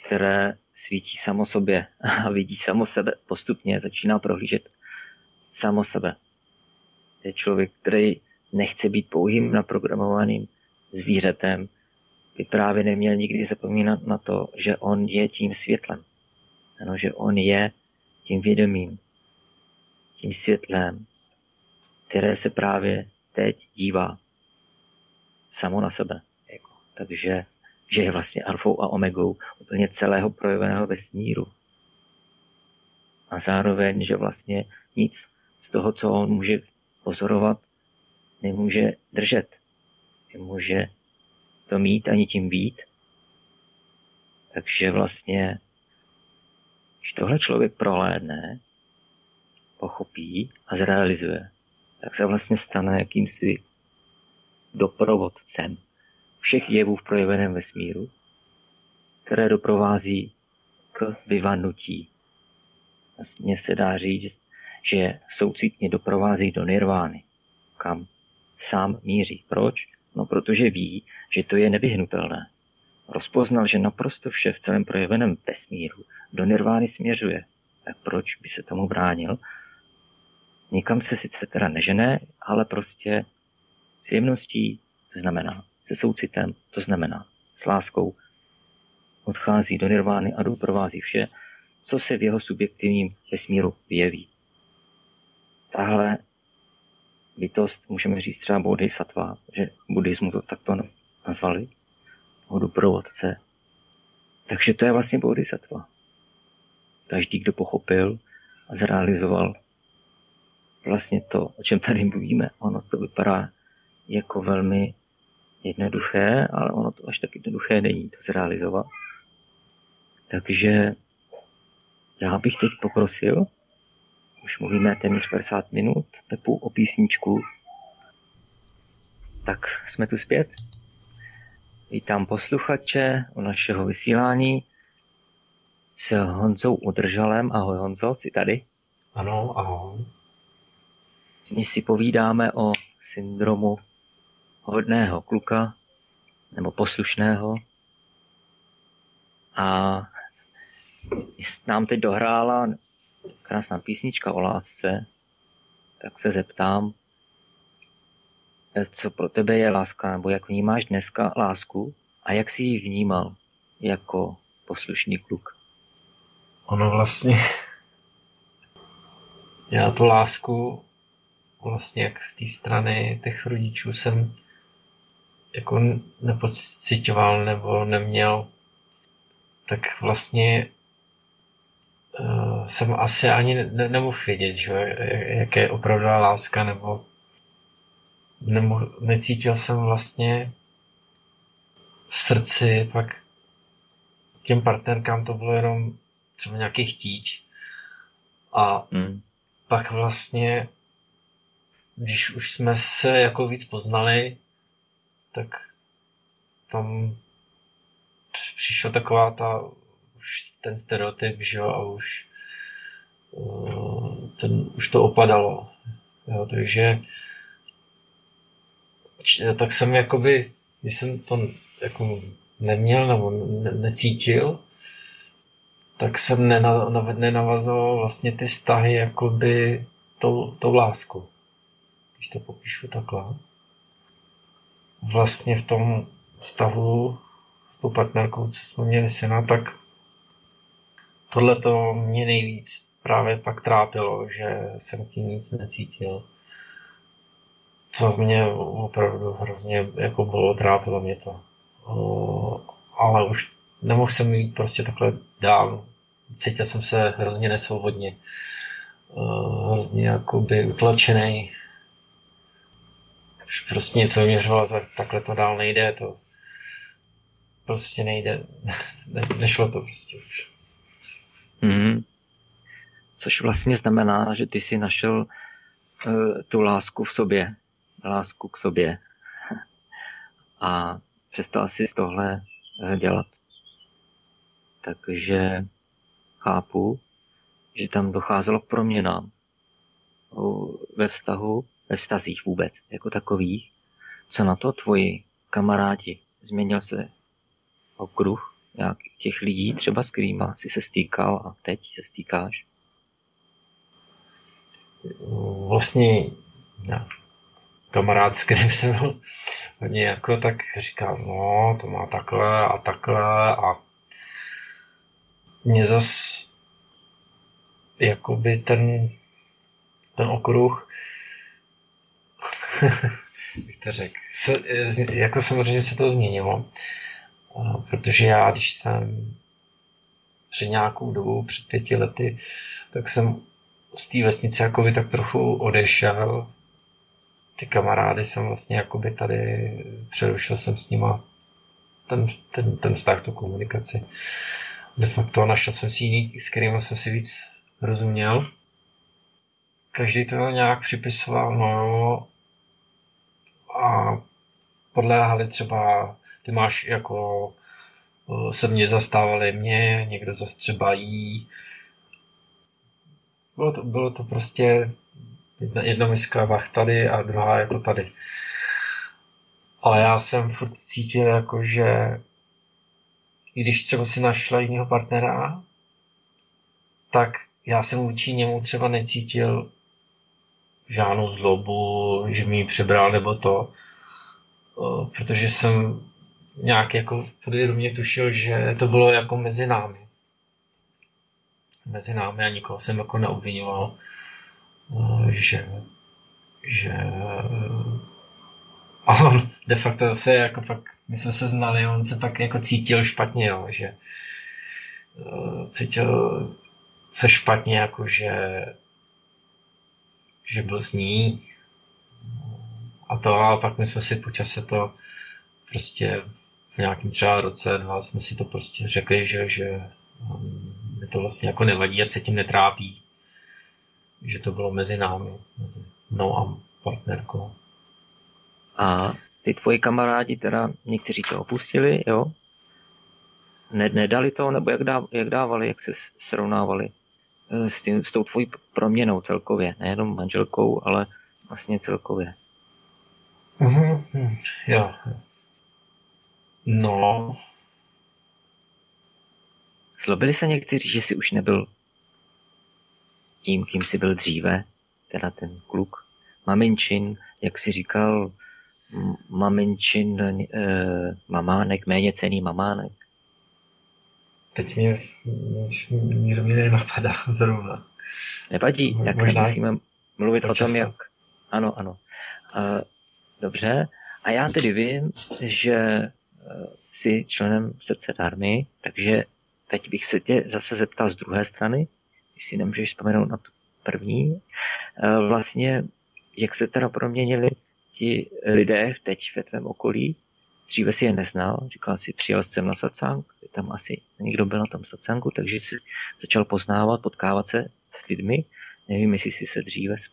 které svítí samo sobě a vidí samo sebe, postupně začíná prohlížet samo sebe. Je člověk, který nechce být pouhým naprogramovaným zvířetem, by právě neměl nikdy zapomínat na to, že on je tím světlem. Ano, že on je tím vědomím, tím světlem, které se právě teď dívá samo na sebe. Jako. Takže že je vlastně alfou a omegou úplně celého projeveného vesmíru. A zároveň, že vlastně nic z toho, co on může pozorovat, nemůže držet. Nemůže to mít ani tím být. Takže vlastně, když tohle člověk prohlédne, pochopí a zrealizuje, tak se vlastně stane jakýmsi doprovodcem všech jevů v projeveném vesmíru, které doprovází k vyvanutí. Vlastně se dá říct, že soucitně doprovází do nirvány, kam sám míří. Proč? No protože ví, že to je nevyhnutelné. Rozpoznal, že naprosto vše v celém projeveném vesmíru do nirvány směřuje. Tak proč by se tomu bránil? Nikam se sice teda nežené, ale prostě s jemností, to znamená se soucitem, to znamená s láskou, odchází do nirvány a doprovází vše, co se v jeho subjektivním vesmíru vyjeví. Tahle bytost, můžeme říct třeba bodhisattva, že buddhismu to takto nazvali, doprovodce. Takže to je vlastně bodhisattva. Každý, kdo pochopil a zrealizoval vlastně to, o čem tady mluvíme, ono to vypadá jako velmi jednoduché, ale ono to až tak jednoduché není to zrealizovat. Takže já bych teď poprosil, už mluvíme téměř 50 minut, Pepu o písničku. Tak jsme tu zpět. Vítám posluchače o našeho vysílání s Honzou Udržalem. Ahoj Honzo, jsi tady? Ano, ahoj. Dnes si povídáme o syndromu hodného kluka, nebo poslušného. A nám teď dohrála krásná písnička o lásce, tak se zeptám, co pro tebe je láska, nebo jak vnímáš dneska lásku a jak jsi ji vnímal jako poslušný kluk? Ono vlastně, já tu lásku vlastně jak z té strany těch rodičů jsem jako nepocitoval nebo neměl, tak vlastně uh, jsem asi ani ne, nemohl vědět, že, jak je opravdová láska, nebo nemohl, necítil jsem vlastně v srdci, pak těm partnerkám to bylo jenom třeba nějaký chtíč. A mm. pak vlastně, když už jsme se jako víc poznali, tak tam přišla taková ta, už ten stereotyp, že jo, a už, eh, ten, už to opadalo. Jo, takže tak jsem jakoby, když jsem to jako neměl nebo ne, necítil, tak jsem nenavazoval vlastně ty vztahy jakoby tou, tou lásku. Když to popíšu takhle vlastně v tom vztahu s tou partnerkou, co jsme měli syna, tak tohle to mě nejvíc právě pak trápilo, že jsem tím nic necítil. To mě opravdu hrozně jako bylo, trápilo mě to. ale už nemohl jsem jít prostě takhle dál. Cítil jsem se hrozně nesvobodně. hrozně jakoby utlačený už prostě něco vyměřovat, tak takhle to dál nejde, to prostě nejde, ne, nešlo to prostě už. Mm. Což vlastně znamená, že ty si našel uh, tu lásku v sobě, lásku k sobě a přestal si tohle uh, dělat. Takže chápu, že tam docházelo k proměnám ve vztahu ve vztazích vůbec, jako takových. Co na to tvoji kamarádi? Změnil se okruh nějakých těch lidí, třeba s kterými jsi se stýkal a teď se stýkáš? Vlastně. Kamarád, s kterým jsem byl hodně jako tak říkal, no, to má takhle a takhle a mě zas jakoby ten, ten okruh bych to řekl. Jako samozřejmě se to změnilo, protože já, když jsem před nějakou dobu, před pěti lety, tak jsem z té vesnice jakoby tak trochu odešel. Ty kamarády jsem vlastně jakoby tady, přerušil jsem s nima ten, ten, ten vztah, tu komunikaci. De facto našel jsem si jiný, s kterým jsem si víc rozuměl. Každý to nějak připisoval, no jo, a podléhali třeba, ty máš jako se mě zastávali mě, někdo zase třeba jí. Bylo to, bylo to prostě jedna, jedna miska vach tady a druhá jako tady. Ale já jsem furt cítil jako, že i když třeba si našla jiného partnera, tak já jsem vůči němu třeba necítil žádnou zlobu, že mi ji přebral nebo to, protože jsem nějak jako podvědomě tušil, že to bylo jako mezi námi. Mezi námi a nikoho jsem jako neobvinoval, že, že a on de facto se jako pak, my jsme se znali, on se pak jako cítil špatně, jo, že cítil se špatně, jako že že byl s ní a to a pak my jsme si po čase to prostě v nějakém třeba roce, dva jsme si to prostě řekli, že, že um, mi to vlastně jako nevadí, ať se tím netrápí. Že to bylo mezi námi, mezi mnou a partnerkou. A ty tvoji kamarádi teda, někteří to opustili, jo? Ne, nedali to, nebo jak, dáv, jak dávali, jak se srovnávali? Eh, s, tím, s tou tvojí proměnou celkově, nejenom manželkou, ale vlastně celkově. Mm-hmm. Jo. No. Zlobili se někteří, že jsi už nebyl tím, kým jsi byl dříve, teda ten kluk. Maminčin, jak jsi říkal, maminčin, e, mamánek, méně cený mamánek. Teď mě nikdo mě nenapadá zrovna. Nevadí, jak Možná nemusíme mluvit o tom, jak... Ano, ano. Uh, dobře. A já tedy vím, že uh, jsi členem srdce darmy, takže teď bych se tě zase zeptal z druhé strany, když si nemůžeš vzpomenout na tu první. Uh, vlastně, jak se teda proměnili ti lidé teď ve tvém okolí, Dříve si je neznal, říkal si, přijel jsem na satsang, tam asi někdo byl na tom satsangu, takže si začal poznávat, potkávat se s lidmi. Nevím, jestli jsi se dříve s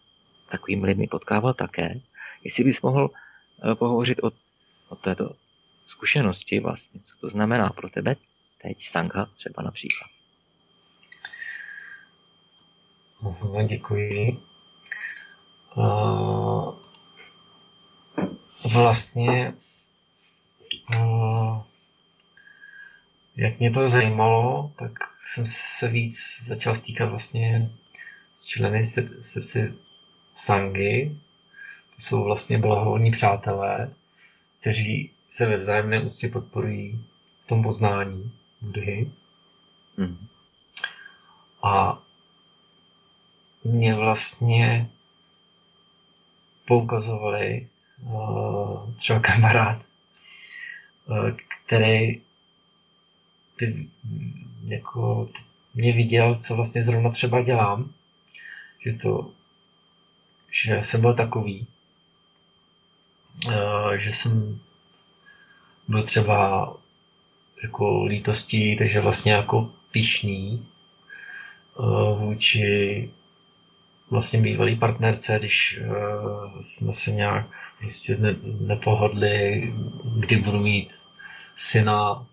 takovými lidmi potkával také. Jestli bys mohl uh, pohovořit o, o této zkušenosti vlastně, co to znamená pro tebe teď sangha třeba například. No, děkuji. Uh, vlastně jak mě to zajímalo, tak jsem se víc začal stýkat vlastně s členy srdci Sangy. To jsou vlastně blahovolní přátelé, kteří se ve vzájemné úctě podporují v tom poznání Budhy. Mm. A mě vlastně poukazovali uh, třeba kamarád, uh, který ty, jako, mě viděl, co vlastně zrovna třeba dělám, že to, že jsem byl takový, eh, že jsem byl třeba jako lítostí, takže vlastně jako pišný eh, vůči vlastně bývalý partnerce, když uh, jsme se nějak prostě ne, nepohodli, kdy budu mít syna.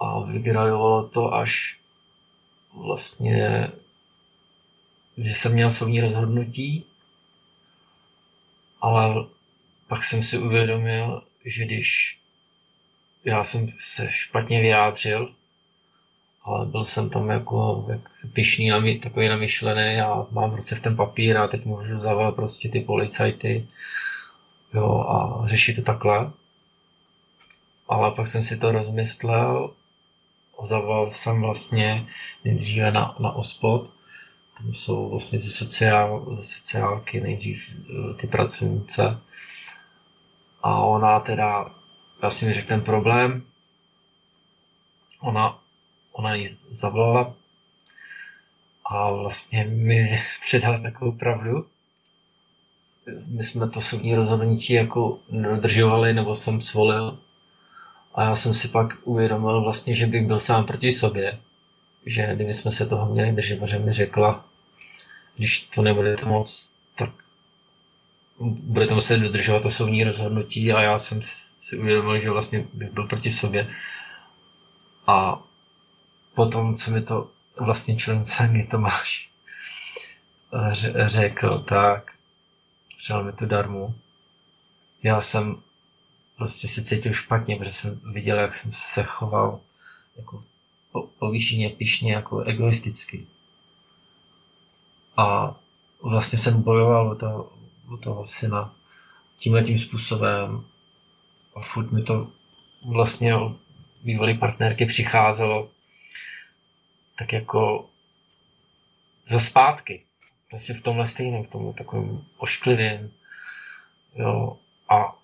A vygenerovalo to až vlastně, že jsem měl soudní rozhodnutí, ale pak jsem si uvědomil, že když já jsem se špatně vyjádřil, ale byl jsem tam jako, jak pišný, takový namyšlený, já mám v ruce v ten papír a teď můžu zavolat prostě ty policajty jo, a řešit to takhle. Ale pak jsem si to rozmyslel a zavolal jsem vlastně nejdříve na, na ospod, tam jsou vlastně ze, sociál, ze sociálky nejdřív eh, ty pracovnice. A ona teda, já si mi řekl ten problém, ona ona ji zavolala a vlastně mi předala takovou pravdu. My jsme to soudní rozhodnutí jako nedodržovali, nebo jsem svolil. A já jsem si pak uvědomil vlastně, že bych byl sám proti sobě. Že kdyby jsme se toho měli držet, že mi řekla, když to nebudete moc, tak budete muset dodržovat to soudní rozhodnutí a já jsem si uvědomil, že vlastně bych byl proti sobě. A potom, co mi to vlastně člen Sangy Tomáš řekl, tak přál mi tu darmu. Já jsem prostě se cítil špatně, protože jsem viděl, jak jsem se choval jako povýšeně, pišně, jako egoisticky. A vlastně jsem bojoval o toho, o toho syna tímhle tím způsobem a furt mi to vlastně bývalý partnerky přicházelo tak jako za zpátky. Prostě v tomhle stejném, v tom takovém ošklivém. Jo, a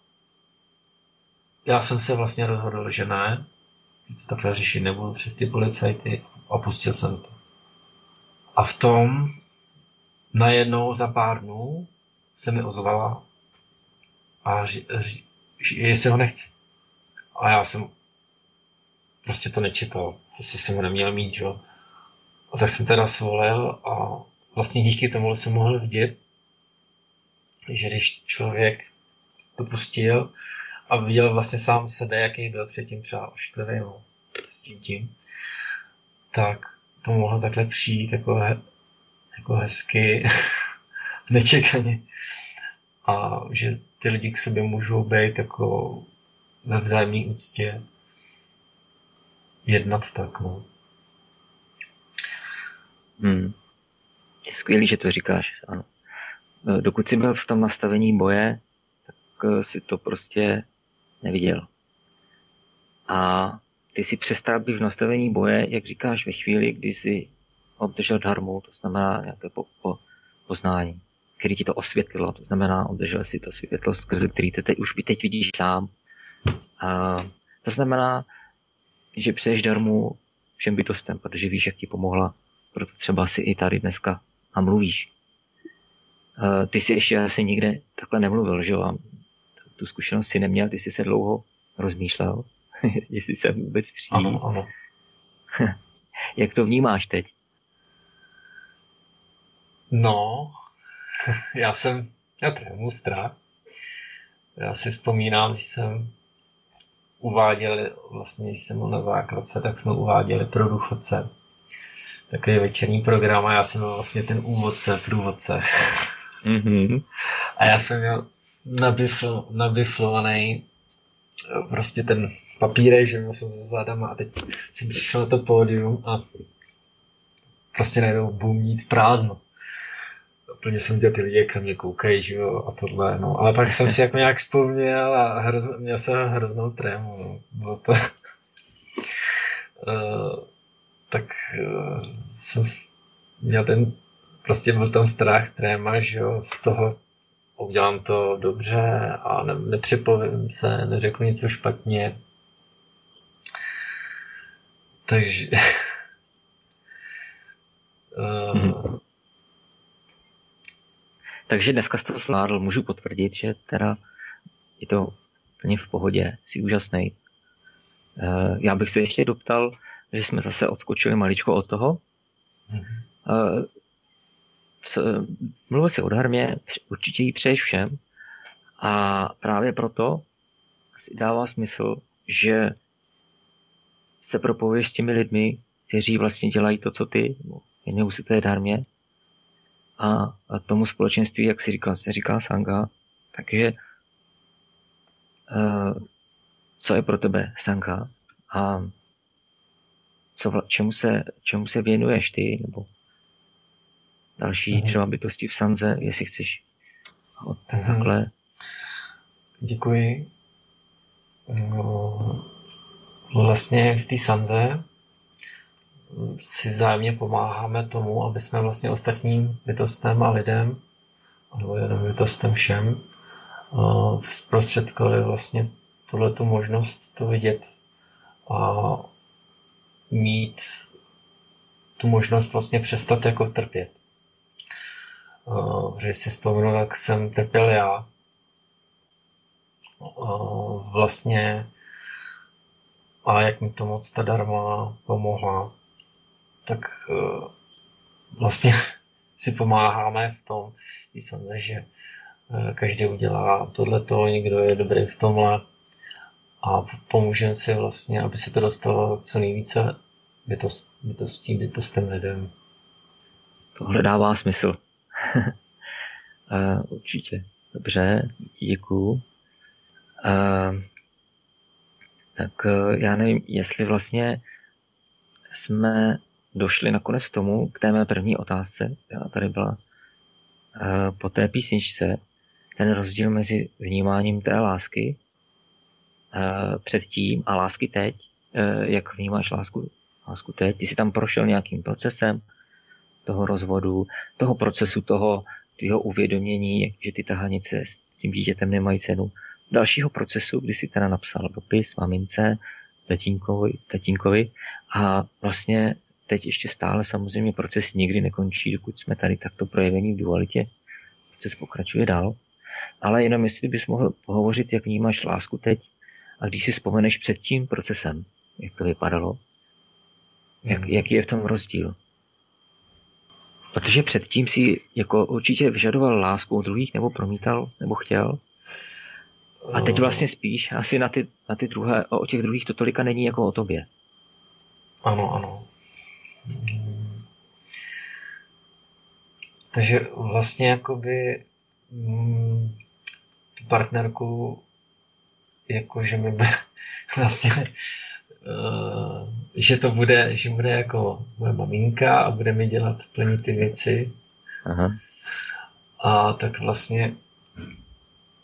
já jsem se vlastně rozhodl, že ne, že to takhle řešit nebudu přes ty policajty a pustil jsem to. A v tom najednou za pár dnů se mi ozvala a že jestli ho nechci. A já jsem prostě to nečekal. Prostě jsem ho neměl mít, jo. A tak jsem teda svolil a vlastně díky tomu jsem mohl vidět, že když člověk to pustil a viděl vlastně sám sebe, jaký byl předtím třeba ošklivý, no, s tím tím, tak to mohlo takhle přijít jako, he, jako hezky, nečekaně. A že ty lidi k sobě můžou být jako ve vzájemné úctě jednat tak, no. Hmm. Je skvělý, že to říkáš, ano. E, dokud jsi byl v tom nastavení boje, tak e, si to prostě neviděl. A ty si přestal být v nastavení boje, jak říkáš, ve chvíli, kdy jsi obdržel dharmu, to znamená nějaké po, po, poznání, který ti to osvětlilo, to znamená, obdržel si to světlo, skrze který ty teď, už by teď vidíš sám. A to znamená, že přeješ darmu všem bytostem, protože víš, jak ti pomohla proto třeba si i tady dneska a mluvíš. Uh, ty jsi ještě asi nikde takhle nemluvil, že jo? tu zkušenost si neměl, ty jsi se dlouho rozmýšlel, jestli se vůbec přijít. Ano, ano. Jak to vnímáš teď? No, já jsem, já trému strach. Já si vzpomínám, když jsem uváděli, vlastně když jsem byl na základce, tak jsme uváděli pro důchodce takový večerní program a já jsem měl vlastně ten úvodce, průvodce. Mm-hmm. A já jsem měl nabifl, nabiflovaný prostě ten papírek, že měl jsem za zádama a teď jsem přišel na to pódium a prostě najednou bum, nic prázdno. Úplně jsem dělal ty lidi, jak na mě koukají, že jo, a tohle, no. Ale pak jsem si jako nějak vzpomněl a hroz, měl jsem hroznou trému, no. Bylo to... uh, tak uh, jsem měl ten, prostě byl tam strach, tréma, že jo, z toho udělám to dobře a ne, nepřipovím se, neřeknu něco špatně. Takže hmm. Takže dneska to zvládl, můžu potvrdit, že teda je to plně v pohodě, jsi úžasný. Uh, já bych se ještě doptal, že jsme zase odskočili maličko od toho. Mm-hmm. Mluvil si o dharmě, určitě ji přeješ všem a právě proto si dává smysl, že se propojuješ s těmi lidmi, kteří vlastně dělají to, co ty, věnují si té dharmě a, a tomu společenství, jak si říkal, se říká sanga, takže uh, co je pro tebe sanka a co, čemu, se, čemu se věnuješ ty, nebo další mm-hmm. třeba bytosti v Sanze, jestli chceš mm-hmm. takhle. Děkuji. No, vlastně v té Sanze si vzájemně pomáháme tomu, aby jsme vlastně ostatním bytostem a lidem, nebo jenom bytostem všem, zprostředkovali vlastně tuhle tu možnost to vidět a mít tu možnost vlastně přestat jako trpět. Uh, že si vzpomenu, jak jsem trpěl já. Uh, vlastně a jak mi to moc ta darma pomohla, tak uh, vlastně si pomáháme v tom, samozřejmě, že každý udělá tohleto, někdo je dobrý v tomhle a pomůžeme si vlastně, aby se to dostalo co nejvíce bytost, bytostí, bytostem lidem. Tohle dává smysl. uh, určitě. Dobře, děkuju. Uh, tak uh, já nevím, jestli vlastně jsme došli nakonec k tomu, k té mé první otázce, která tady byla uh, po té písničce, ten rozdíl mezi vnímáním té lásky předtím a lásky teď, uh, jak vnímáš lásku, lásku teď, ty jsi tam prošel nějakým procesem toho rozvodu, toho procesu, toho tvého uvědomění, že ty tahanice s tím dítětem nemají cenu, dalšího procesu, kdy si teda napsal dopis mamince, tatínkovi, tatínkovi a vlastně teď ještě stále samozřejmě proces nikdy nekončí, dokud jsme tady takto projevení v dualitě. Proces pokračuje dál. Ale jenom jestli bys mohl pohovořit, jak vnímáš lásku teď a když si vzpomeneš před tím procesem, jak to vypadalo, jak, hmm. jaký je v tom rozdíl. Protože předtím si jako určitě vyžadoval lásku od druhých, nebo promítal, nebo chtěl. A teď vlastně spíš asi na ty, na ty druhé, o těch druhých to tolika není jako o tobě. Ano, ano. Takže vlastně jakoby mm, tu partnerku jakože mi bude vlastně uh, že to bude, že bude jako moje maminka a bude mi dělat plnit ty věci. Aha. A tak vlastně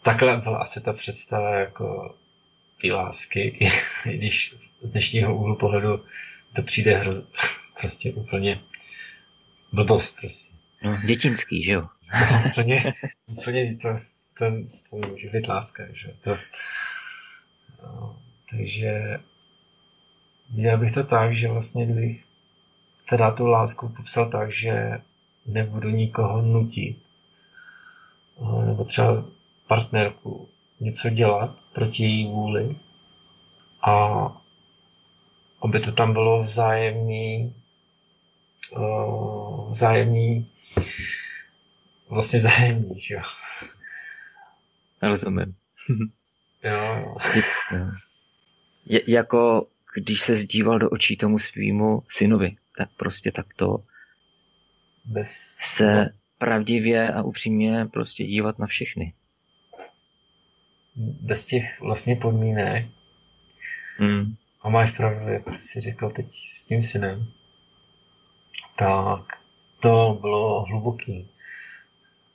takhle byla asi ta představa jako ty lásky, i když z dnešního úhlu pohledu to přijde hro, prostě úplně blbost prostě. No, dětinský, že jo? No, úplně, úplně to, to, to může být láska, že to, no, takže já bych to tak, že vlastně kdybych teda tu lásku popsal tak, že nebudu nikoho nutit, nebo třeba partnerku něco dělat proti její vůli a aby to tam bylo vzájemný, vzájemný, vlastně vzájemný, že jo. Rozumím. jo. Je, jako když se zdíval do očí tomu svýmu synovi, tak prostě takto Bez... se pravdivě a upřímně prostě dívat na všechny. Bez těch vlastně podmínek. Hmm. A máš pravdu, jak jsi řekl teď s tím synem. Tak to bylo hluboký.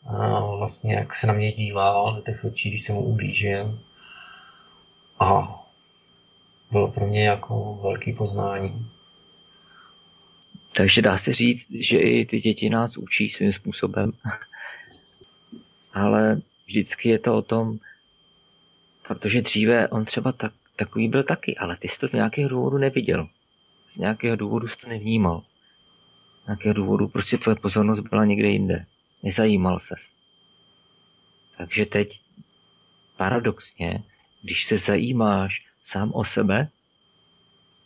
A vlastně jak se na mě díval do těch očí, když jsem mu ublížil. A bylo pro mě jako velký poznání. Takže dá se říct, že i ty děti nás učí svým způsobem. Ale vždycky je to o tom, protože dříve on třeba tak, takový byl taky, ale ty jsi to z nějakého důvodu neviděl. Z nějakého důvodu jsi to nevnímal. Z nějakého důvodu prostě tvoje pozornost byla někde jinde. Nezajímal ses. Takže teď paradoxně, když se zajímáš sám o sebe,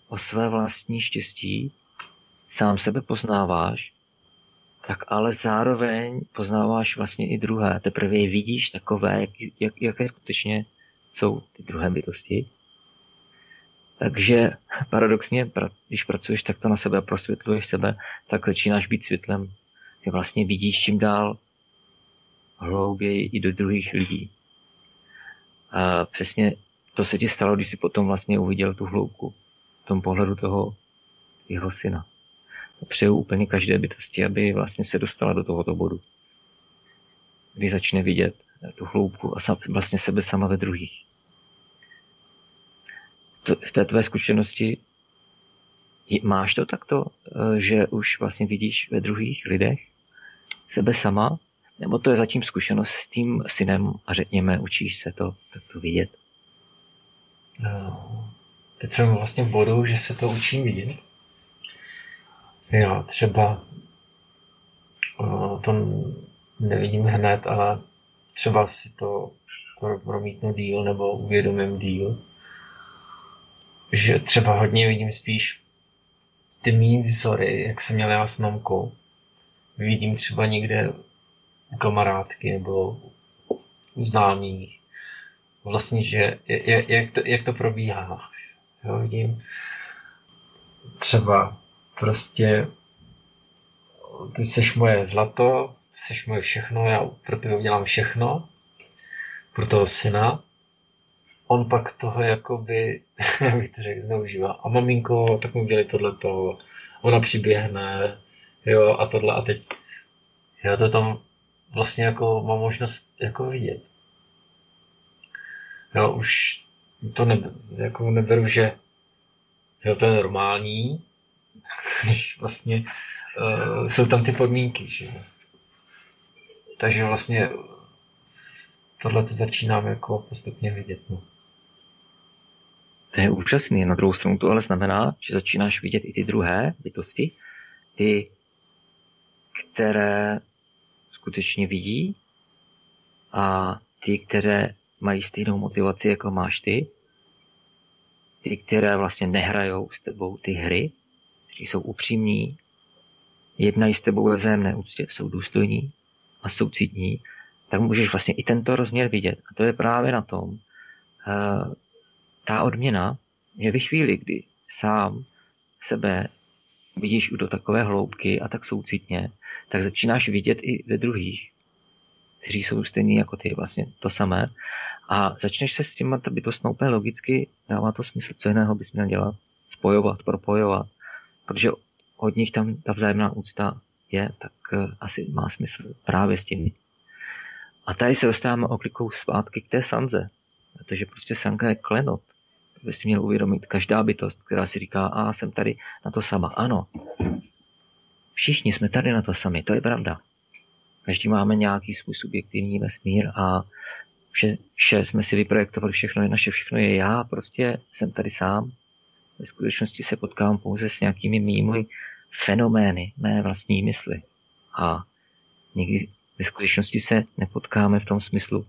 o své vlastní štěstí, sám sebe poznáváš, tak ale zároveň poznáváš vlastně i druhé. Teprve je vidíš takové, jak, jak, jaké skutečně jsou ty druhé bytosti. Takže paradoxně, když pracuješ takto na sebe a prosvětluješ sebe, tak začínáš být světlem. Ty vlastně vidíš čím dál hlouběji i do druhých lidí. A přesně to se ti stalo, když jsi potom vlastně uviděl tu hloubku v tom pohledu toho jeho syna. Přeju úplně každé bytosti, aby vlastně se dostala do tohoto bodu. Kdy začne vidět tu hloubku a vlastně sebe sama ve druhých. V té tvé zkušenosti máš to takto, eh, že už vlastně vidíš ve druhých lidech sebe sama, nebo to je zatím zkušenost s tím synem a řekněme, učíš se to, to vidět? No, teď jsem vlastně v bodu, že se to učím vidět. Já třeba to nevidím hned, ale třeba si to promítnu díl nebo uvědomím díl. Že třeba hodně vidím spíš ty mý vzory, jak jsem měl já s mamkou. Vidím třeba někde kamarádky nebo u známých. Vlastně, že jak to, jak to probíhá. Jo, vidím třeba prostě ty seš moje zlato, seš moje všechno, já pro tebe udělám všechno, pro toho syna. On pak toho jakoby, jak bych to řekl, zneužívá. A maminko, tak mu udělej tohleto, ona přiběhne, jo, a tohle a teď. Já to tam vlastně jako mám možnost jako vidět. Jo, už to ne, jako neberu, že jo, to je normální, když vlastně uh, jsou tam ty podmínky. Že? Takže vlastně tohle to začínám jako postupně vidět. No. To je úžasný. Na druhou stranu to ale znamená, že začínáš vidět i ty druhé bytosti, ty, které skutečně vidí a ty, které mají stejnou motivaci, jako máš ty, ty, které vlastně nehrajou s tebou ty hry, kteří jsou upřímní, jednají s tebou ve vzájemné úctě, jsou důstojní a soucitní, tak můžeš vlastně i tento rozměr vidět. A to je právě na tom, uh, ta odměna je ve chvíli, kdy sám sebe vidíš do takové hloubky a tak soucitně, tak začínáš vidět i ve druhých, kteří jsou stejní jako ty, vlastně to samé. A začneš se s těma bytostmi úplně logicky, dává to smysl, co jiného bys měl dělat, spojovat, propojovat, protože od nich tam ta vzájemná úcta je, tak uh, asi má smysl právě s těmi. A tady se dostáváme oklikou zpátky k té sanze, protože prostě sanka je klenot. By si měl uvědomit každá bytost, která si říká, a jsem tady na to sama. Ano, všichni jsme tady na to sami, to je pravda. Každý máme nějaký svůj subjektivní vesmír a vše, vše jsme si vyprojektovali, všechno je naše, všechno je já, prostě jsem tady sám. Ve skutečnosti se potkám pouze s nějakými mými fenomény mé vlastní mysli. A nikdy ve skutečnosti se nepotkáme v tom smyslu uh,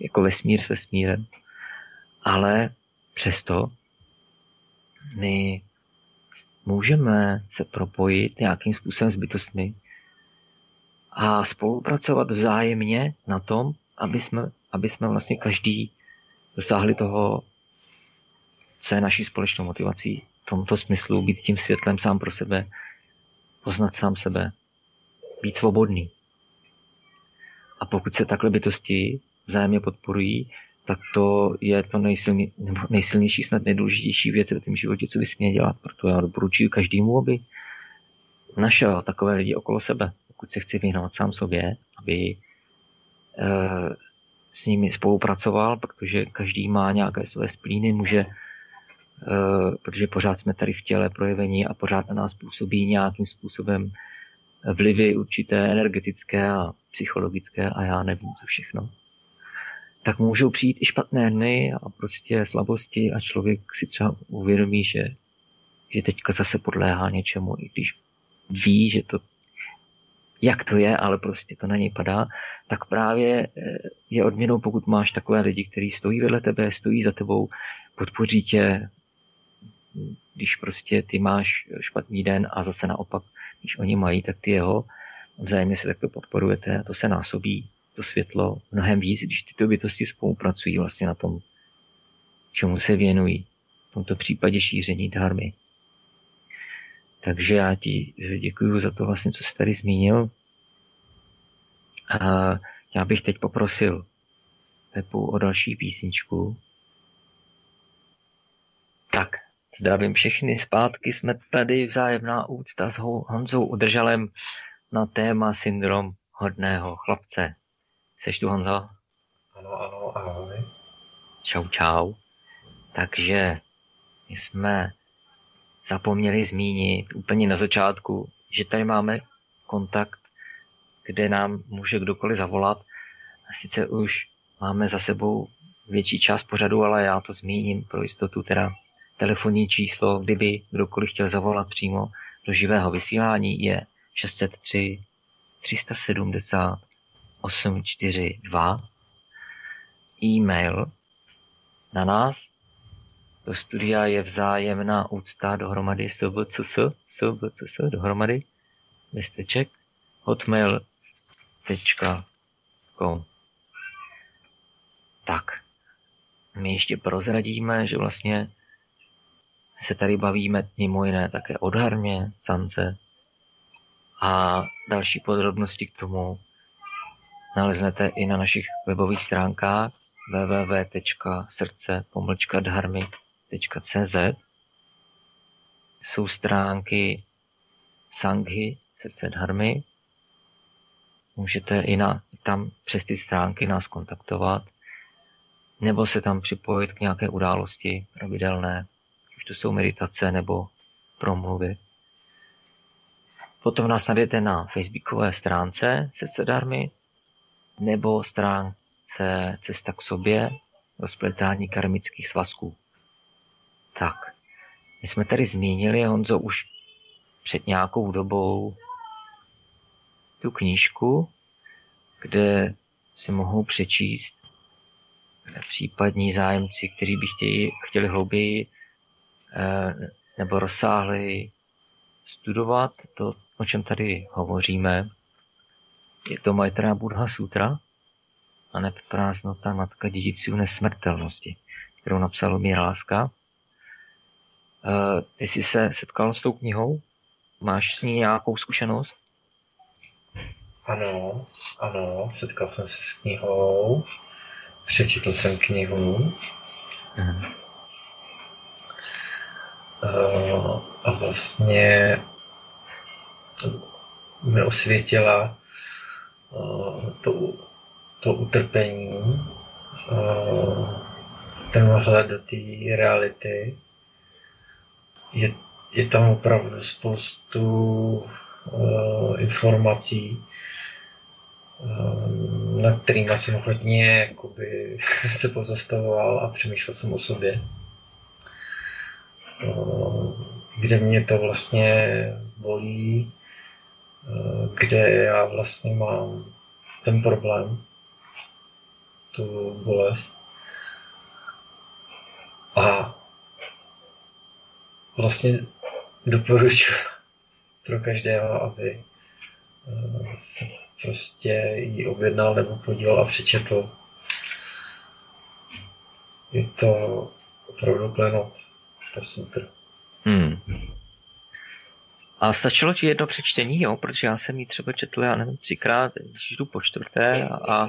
jako vesmír s vesmírem, ale přesto my můžeme se propojit nějakým způsobem s bytostmi a spolupracovat vzájemně na tom, aby jsme, aby jsme vlastně každý dosáhli toho, co je naší společnou motivací. V tomto smyslu být tím světlem sám pro sebe, poznat sám sebe, být svobodný. A pokud se takhle bytosti vzájemně podporují, tak to je to nejsilně, nebo nejsilnější, snad nejdůležitější věc v tom životě, co bys měl dělat. Proto já doporučuji každému, aby našel takové lidi okolo sebe, pokud se chce věnovat sám sobě, aby e, s nimi spolupracoval, protože každý má nějaké své splíny, může, e, protože pořád jsme tady v těle projevení a pořád na nás působí nějakým způsobem vlivy určité energetické a psychologické a já nevím co všechno tak můžou přijít i špatné dny a prostě slabosti a člověk si třeba uvědomí, že, že teďka zase podléhá něčemu, i když ví, že to jak to je, ale prostě to na něj padá, tak právě eh, je odměnou, pokud máš takové lidi, kteří stojí vedle tebe, stojí za tebou, podpoří tě, když prostě ty máš špatný den a zase naopak, když oni mají, tak ty jeho vzájemně se takto podporujete a to se násobí to světlo mnohem víc, když tyto bytosti spolupracují vlastně na tom, čemu se věnují. V tomto případě šíření dharmy. Takže já ti děkuji za to vlastně, co jsi tady zmínil. A já bych teď poprosil Pepu o další písničku. Tak, zdravím všechny, zpátky jsme tady vzájemná úcta s Honzou Udržalem na téma syndrom hodného chlapce. Seš tu Honzo? Ano, ano, ahoj. Čau, čau. Takže my jsme zapomněli zmínit úplně na začátku, že tady máme kontakt, kde nám může kdokoliv zavolat. A sice už máme za sebou větší část pořadu, ale já to zmíním pro jistotu, teda telefonní číslo, kdyby kdokoliv chtěl zavolat přímo do živého vysílání je 603 370 842 e-mail na nás. Do studia je vzájemná úcta dohromady svcs, svcs dohromady misteček hotmail.com Tak, my ještě prozradíme, že vlastně se tady bavíme mimo jiné také o dharmě, sance. A další podrobnosti k tomu naleznete i na našich webových stránkách www.srdce-dharmy.cz Jsou stránky Sanghy, srdce dharmy. Můžete i na, tam přes ty stránky nás kontaktovat nebo se tam připojit k nějaké události pravidelné, už to jsou meditace nebo promluvy. Potom nás najdete na facebookové stránce Srdce Darmy nebo stránce Cesta k sobě, rozpletání karmických svazků. Tak, my jsme tady zmínili, Honzo, už před nějakou dobou tu knížku, kde si mohou přečíst případní zájemci, kteří by chtěli, chtěli hlouběji eh, nebo rozsáhli studovat to, o čem tady hovoříme. Je to Maitreya Buddha Sutra a ne prázdnota matka dědiců nesmrtelnosti, kterou napsal Lumír Láska. Eh, ty jsi se setkal s tou knihou? Máš s ní nějakou zkušenost? Ano, ano, setkal jsem se s knihou. Přečetl jsem knihu. Uh, a vlastně mi osvětila to, to utrpení, uh, ten vhled do té reality. Je, je tam opravdu spoustu uh, informací, na kterým jsem hodně jakoby, se pozastavoval a přemýšlel jsem o sobě. Kde mě to vlastně bolí, kde já vlastně mám ten problém, tu bolest. A vlastně doporučuji pro každého, aby se prostě ji objednal nebo podíval a přečetl. Je to opravdu klenot. Super. Hmm. A stačilo ti jedno přečtení, jo? Protože já jsem ji třeba četl, já nevím, třikrát, když jdu po čtvrté a, a,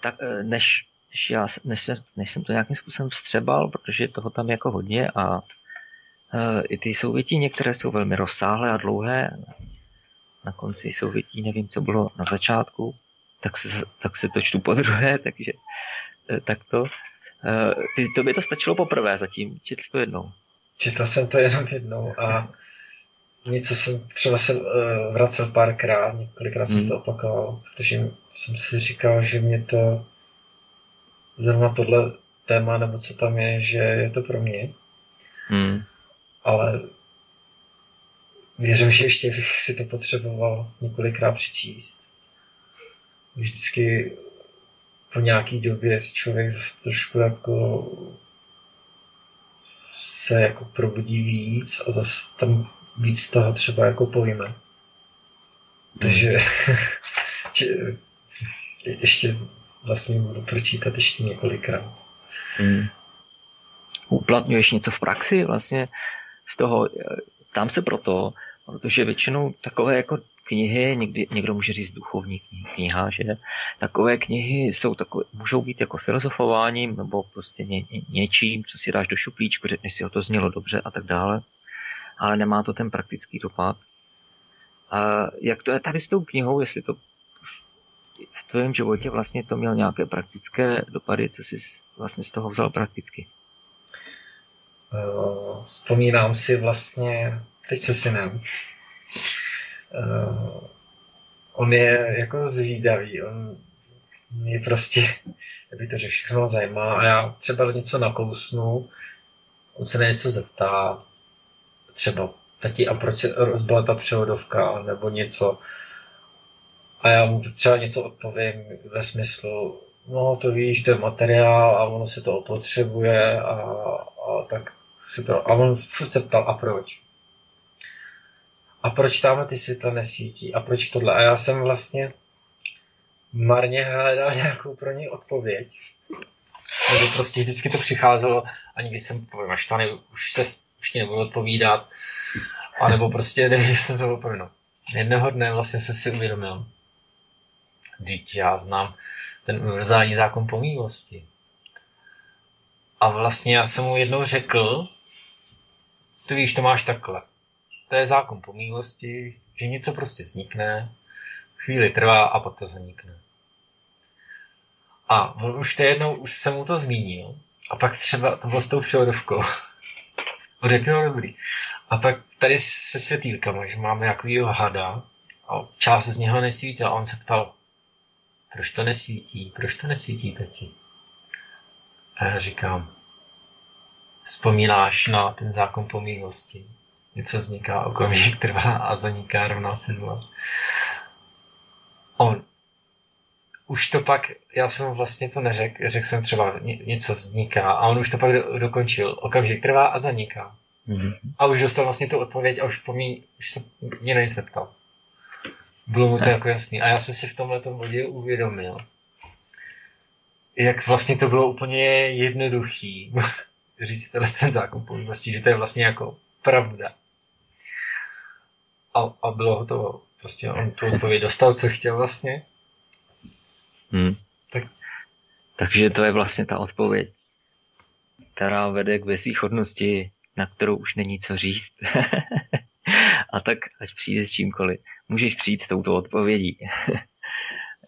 tak e, než, než, já, než, než jsem to nějakým způsobem vstřebal, protože toho tam jako hodně a, e, i ty souvětí některé jsou velmi rozsáhlé a dlouhé, na konci souvětí, nevím, co bylo na začátku, tak se, tak se to čtu po druhé, takže eh, tak to. Ty, to by to stačilo poprvé zatím, četl to jednou. Četl jsem to jenom jednou a něco jsem třeba se uh, vracel párkrát, několikrát jsem hmm. to opakoval, protože jsem si říkal, že mě to zrovna tohle téma, nebo co tam je, že je to pro mě. Hmm. Ale Věřím, že ještě bych si to potřeboval několikrát přečíst. Vždycky po nějaký době člověk zase trošku jako se jako probudí víc a zase tam víc toho třeba jako pojme. Hmm. Takže ještě vlastně budu pročítat ještě několikrát. Hmm. Uplatňuješ něco v praxi vlastně z toho, tam se proto, protože většinou takové jako knihy, někdy, někdo může říct duchovní kniha, že takové knihy jsou takové, můžou být jako filozofováním nebo prostě ně, ně, něčím, co si dáš do šuplíčku, řekneš si, o to znělo dobře a tak dále, ale nemá to ten praktický dopad. A jak to je tady s tou knihou, jestli to v tvém životě vlastně to měl nějaké praktické dopady, co jsi vlastně z toho vzal prakticky? Vzpomínám si vlastně, teď se synem, uh, on je jako zvídavý, on mě prostě, jak by to řekl, všechno zajímá a já třeba něco nakousnu, on se na něco zeptá, třeba tati, a proč se rozbila ta převodovka, nebo něco. A já mu třeba něco odpovím ve smyslu, no to víš, to je materiál a ono se to opotřebuje a, a tak si to, a on furt se ptal, a proč? A proč tam ty světla nesvítí? A proč tohle? A já jsem vlastně marně hledal nějakou pro něj odpověď. Nebo prostě vždycky to přicházelo a nikdy jsem naštvaný, už se už ti nebudu odpovídat. A nebo prostě nevěděl jsem se opravdu. Jednoho dne vlastně jsem si uvědomil, Vždyť já znám ten univerzální zákon pomývosti. A vlastně já jsem mu jednou řekl, ty víš, to máš takhle. To je zákon pomývosti, že něco prostě vznikne, chvíli trvá a pak to zanikne. A on už to jednou, už jsem mu to zmínil, a pak třeba to bylo s tou převodovkou. řekl, no dobrý. A pak tady se světýlkama, že máme jakýho hada a část z něho nesvítila a on se ptal, proč to nesvítí, proč to nesvítí tati? A já říkám, vzpomínáš na ten zákon pomývosti. Něco vzniká, okamžik trvá a zaniká rovná se nula. On, už to pak, já jsem vlastně to neřekl, řekl jsem třeba něco vzniká a on už to pak do, dokončil. Okamžik trvá a zaniká. Mm-hmm. A už dostal vlastně tu odpověď a už po mý, už se mě nic neptal. Bylo mu to jako jasný. A já jsem si v tomhle bodě uvědomil, jak vlastně to bylo úplně jednoduchý říct tenhle ten zákon povinnosti, že to je vlastně jako pravda. A, a bylo hotovo. Prostě on tu odpověď dostal, co chtěl vlastně. Hmm. Tak. Takže to je vlastně ta odpověď, která vede k bezvýchodnosti, na kterou už není co říct. a tak, ať přijde s čímkoliv, můžeš přijít s touto odpovědí.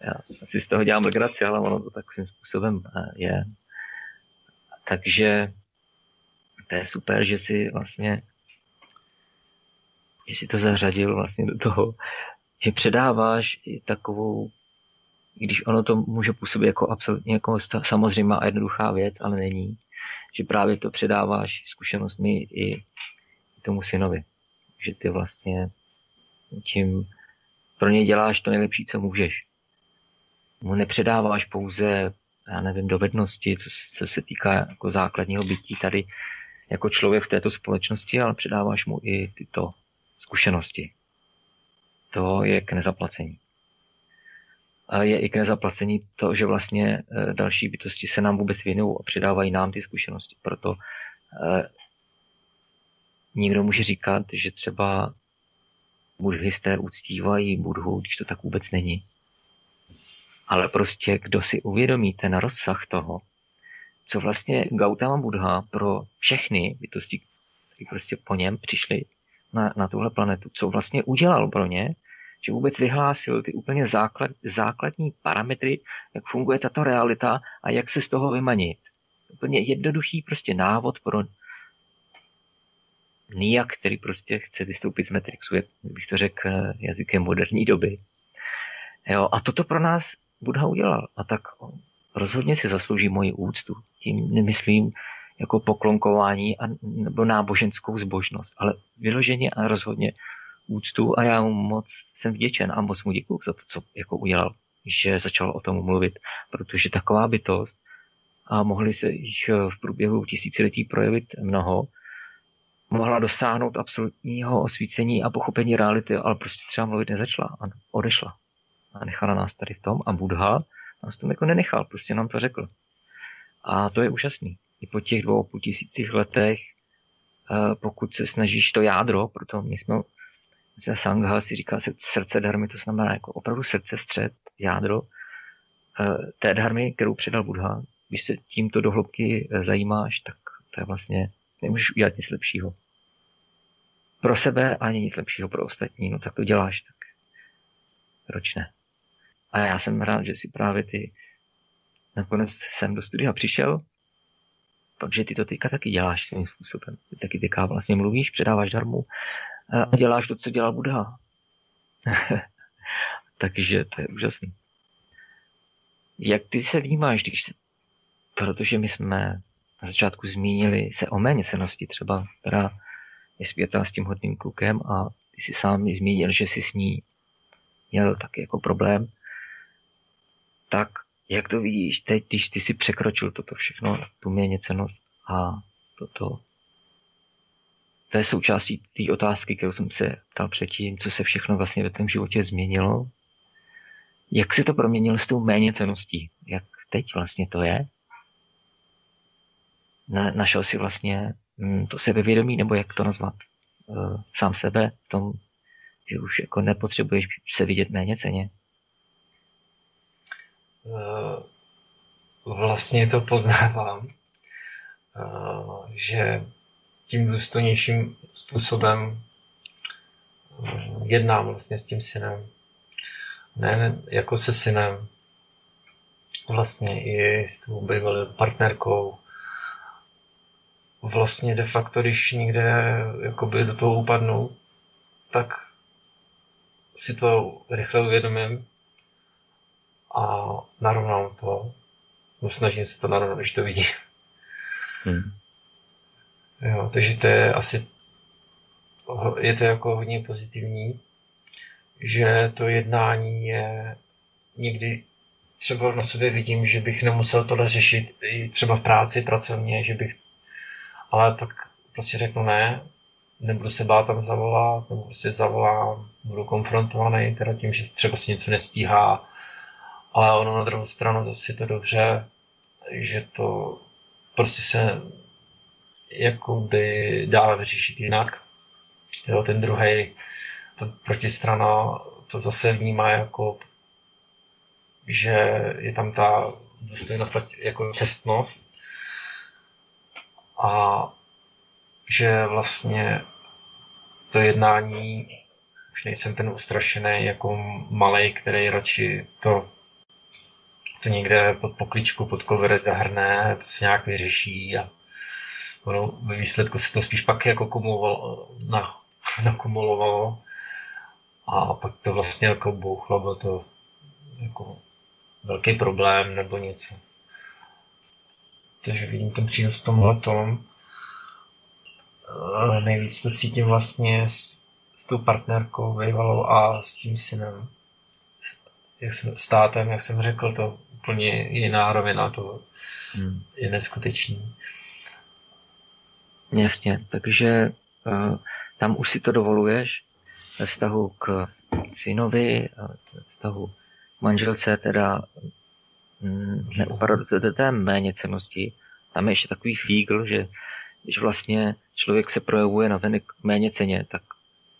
Já si z toho dělám legraci, ale ono to takovým způsobem eh, je. Takže to je super, že si vlastně že si to zařadil vlastně do toho, že předáváš i takovou, když ono to může působit jako absolutně jako samozřejmá a jednoduchá věc, ale není, že právě to předáváš zkušenostmi i tomu synovi. Že ty vlastně tím pro něj děláš to nejlepší, co můžeš. Mu nepředáváš pouze, já nevím, dovednosti, co, co se týká jako základního bytí tady jako člověk v této společnosti, ale předáváš mu i tyto zkušenosti. To je k nezaplacení. A je i k nezaplacení to, že vlastně e, další bytosti se nám vůbec věnují a předávají nám ty zkušenosti. Proto eh, nikdo může říkat, že třeba buddhisté uctívají Budhu, když to tak vůbec není. Ale prostě, kdo si uvědomí ten rozsah toho, co vlastně Gautama Buddha pro všechny bytosti, které prostě po něm přišli na, na tuhle planetu, co vlastně udělal pro ně, že vůbec vyhlásil ty úplně základ, základní parametry, jak funguje tato realita a jak se z toho vymanit. Úplně jednoduchý prostě návod pro Nia, který prostě chce vystoupit z Matrixu, jak bych to řekl eh, jazykem moderní doby. Jo, a toto pro nás Buddha udělal. A tak rozhodně si zaslouží moji úctu. Tím nemyslím jako poklonkování a, nebo náboženskou zbožnost, ale vyloženě a rozhodně úctu a já mu moc jsem vděčen a moc mu děkuju za to, co jako udělal, že začal o tom mluvit, protože taková bytost a mohli se jich v průběhu tisíciletí projevit mnoho, mohla dosáhnout absolutního osvícení a pochopení reality, ale prostě třeba mluvit nezačala a odešla. A nechala nás tady v tom a Buddha nás tom jako nenechal, prostě nám to řekl. A to je úžasný. I po těch dvou půl tisících letech, eh, pokud se snažíš to jádro, proto my jsme za Sangha si říká srdce dharmy, to znamená jako opravdu srdce, střed, jádro eh, té dharmy, kterou předal Buddha. Když se tímto dohlubky eh, zajímáš, tak to je vlastně, nemůžeš udělat nic lepšího. Pro sebe ani nic lepšího pro ostatní, no tak to děláš, tak proč ne? A já jsem rád, že si právě ty nakonec jsem do studia přišel, protože ty to teďka taky děláš svým způsobem. Ty taky teďka vlastně mluvíš, předáváš darmu a děláš to, co dělal Buddha. Takže to je úžasný. Jak ty se vnímáš, když se, protože my jsme na začátku zmínili se o méněcenosti třeba, která je zpětá s tím hodným klukem a ty si sám zmínil, že jsi s ní měl taky jako problém, tak jak to vidíš teď, když ty si překročil toto všechno, tu měněcenost a toto, to je součástí té otázky, kterou jsem se ptal předtím, co se všechno vlastně ve tvém životě změnilo. Jak se to proměnilo s tou méněceností? Jak teď vlastně to je? Na, našel si vlastně hm, to sebevědomí, nebo jak to nazvat? E, sám sebe v tom, že už jako nepotřebuješ se vidět méně ceně. Eh, vlastně to poznávám, eh, že tím důstojnějším způsobem eh, jednám vlastně s tím synem. Ne jako se synem, vlastně i s tou bývalou partnerkou. Vlastně de facto, když někde jakoby do toho upadnu, tak si to rychle uvědomím a narovnám to. No, snažím se to narovnat, když to vidím. Hmm. Jo, takže to je asi je to jako hodně pozitivní, že to jednání je někdy třeba na sobě vidím, že bych nemusel tohle řešit i třeba v práci pracovně, že bych, ale pak prostě řeknu ne, nebudu se bát tam zavolat, nebo prostě zavolám, budu konfrontovaný teda tím, že třeba si něco nestíhá, ale ono na druhou stranu zase je to dobře, že to prostě se jakoby dá vyřešit jinak. Jo, ten druhý, ta protistrana to zase vnímá jako, že je tam ta důstojnost jako čestnost a že vlastně to jednání už nejsem ten ustrašený jako malý, který radši to, to někde pod pokličku, pod koverec zahrne, to se nějak vyřeší a ono, ve výsledku se to spíš pak jako kumulovalo, na, nakumulovalo a pak to vlastně jako bouchlo, bylo to jako velký problém nebo něco. Takže vidím ten přínos v tomhle tom nejvíc to cítím vlastně s, s tou partnerkou Vejvalou a s tím synem. Jak jsem, s tátem, jak jsem řekl, to úplně jiná rovina, to hmm. je neskutečný. Jasně, takže uh, tam už si to dovoluješ ve vztahu k synovi, ve vztahu k manželce, teda mm, neupadat do té méně cenosti. Tam je ještě takový fígl, že když vlastně člověk se projevuje na venek méně ceně, tak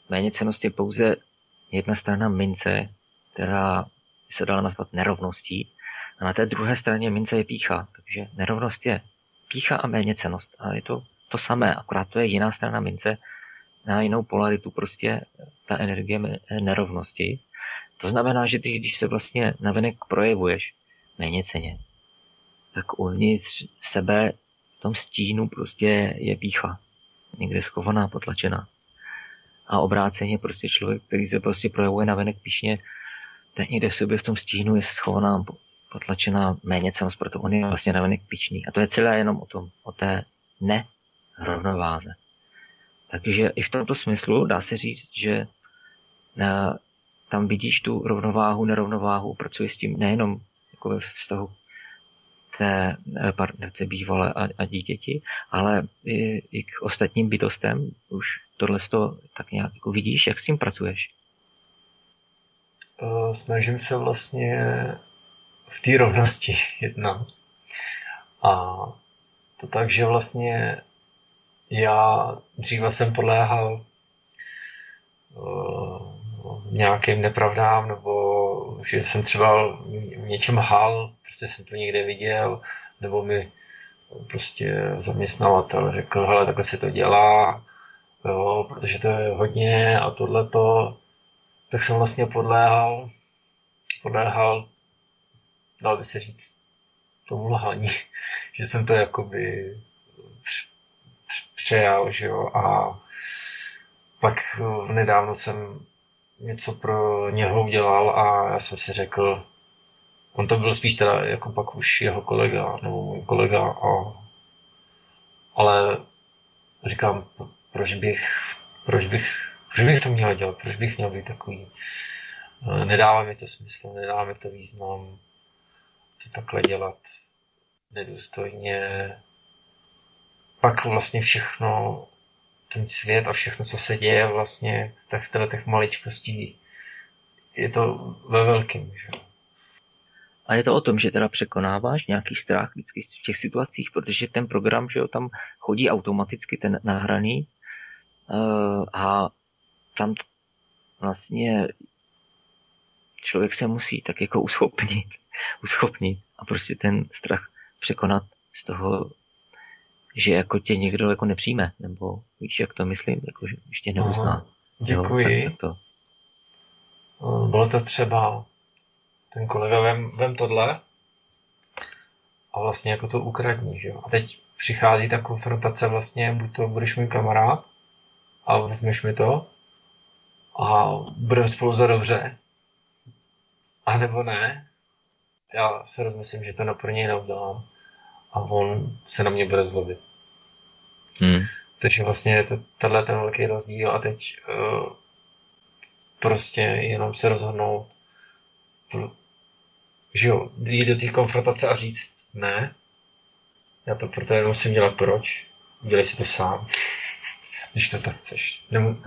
méně cenost je pouze jedna strana mince, která se dala nazvat nerovností, a na té druhé straně mince je pícha. Takže nerovnost je pícha a méně cenost. A je to to samé, akorát to je jiná strana mince, na jinou polaritu prostě ta energie nerovnosti. To znamená, že ty, když se vlastně navenek projevuješ méně ceně, tak uvnitř sebe tom stínu prostě je pícha. Někde schovaná, potlačená. A obráceně prostě člověk, který se prostě projevuje na venek píšně, ten někde v sobě v tom stínu je schovaná, potlačená méně proto on je vlastně venek píčný. A to je celé jenom o tom, o té nerovnováze. Takže i v tomto smyslu dá se říct, že na, tam vidíš tu rovnováhu, nerovnováhu, pracuješ s tím nejenom jako ve vztahu té eh, partnerce bývalé a, a dítěti, ale i, i k ostatním bytostem už tohle to tak nějak jako vidíš, jak s tím pracuješ? Eh, snažím se vlastně v té rovnosti jednat. A to tak, že vlastně já dříve jsem podléhal nějakým nepravdám, nebo že jsem třeba v něčem hal, prostě jsem to někde viděl, nebo mi prostě zaměstnavatel řekl, hele, takhle se to dělá, jo, protože to je hodně a tohleto, tak jsem vlastně podléhal, podléhal, dal by se říct, tomu lhaní, že jsem to jakoby přejal, že jo, a pak nedávno jsem něco pro něho udělal a já jsem si řekl, on to byl spíš teda jako pak už jeho kolega, nebo můj kolega, a, ale říkám, proč bych, proč bych, proč bych to měl dělat, proč bych měl být takový, nedává mi to smysl, nedává mi to význam, to takhle dělat nedůstojně. Pak vlastně všechno ten svět a všechno, co se děje vlastně, tak z těch maličkostí je to ve velkém. Že? A je to o tom, že teda překonáváš nějaký strach vždycky v těch situacích, protože ten program, že jo, tam chodí automaticky ten nahraný uh, a tam vlastně člověk se musí tak jako uschopnit, uschopnit a prostě ten strach překonat z toho že jako tě někdo jako nepřijme, nebo víš, jak to myslím, jako že ještě neuzná. Děkuji. Jo, tak, to. Bylo to třeba ten kolega, vem, vem tohle a vlastně jako to ukradní, že jo. A teď přichází ta konfrontace vlastně, buď to budeš můj kamarád a vezmeš mi to a budeme spolu za dobře, a nebo ne. Já se rozmyslím, že to na pro něj neudělám a on se na mě bude zlobit. Hmm. Takže vlastně je to tenhle ten velký rozdíl a teď uh, prostě jenom se rozhodnout, že jo, jít do té konfrontace a říct ne, já to proto jenom musím dělat proč, dělej si to sám, když to tak chceš. Nemu...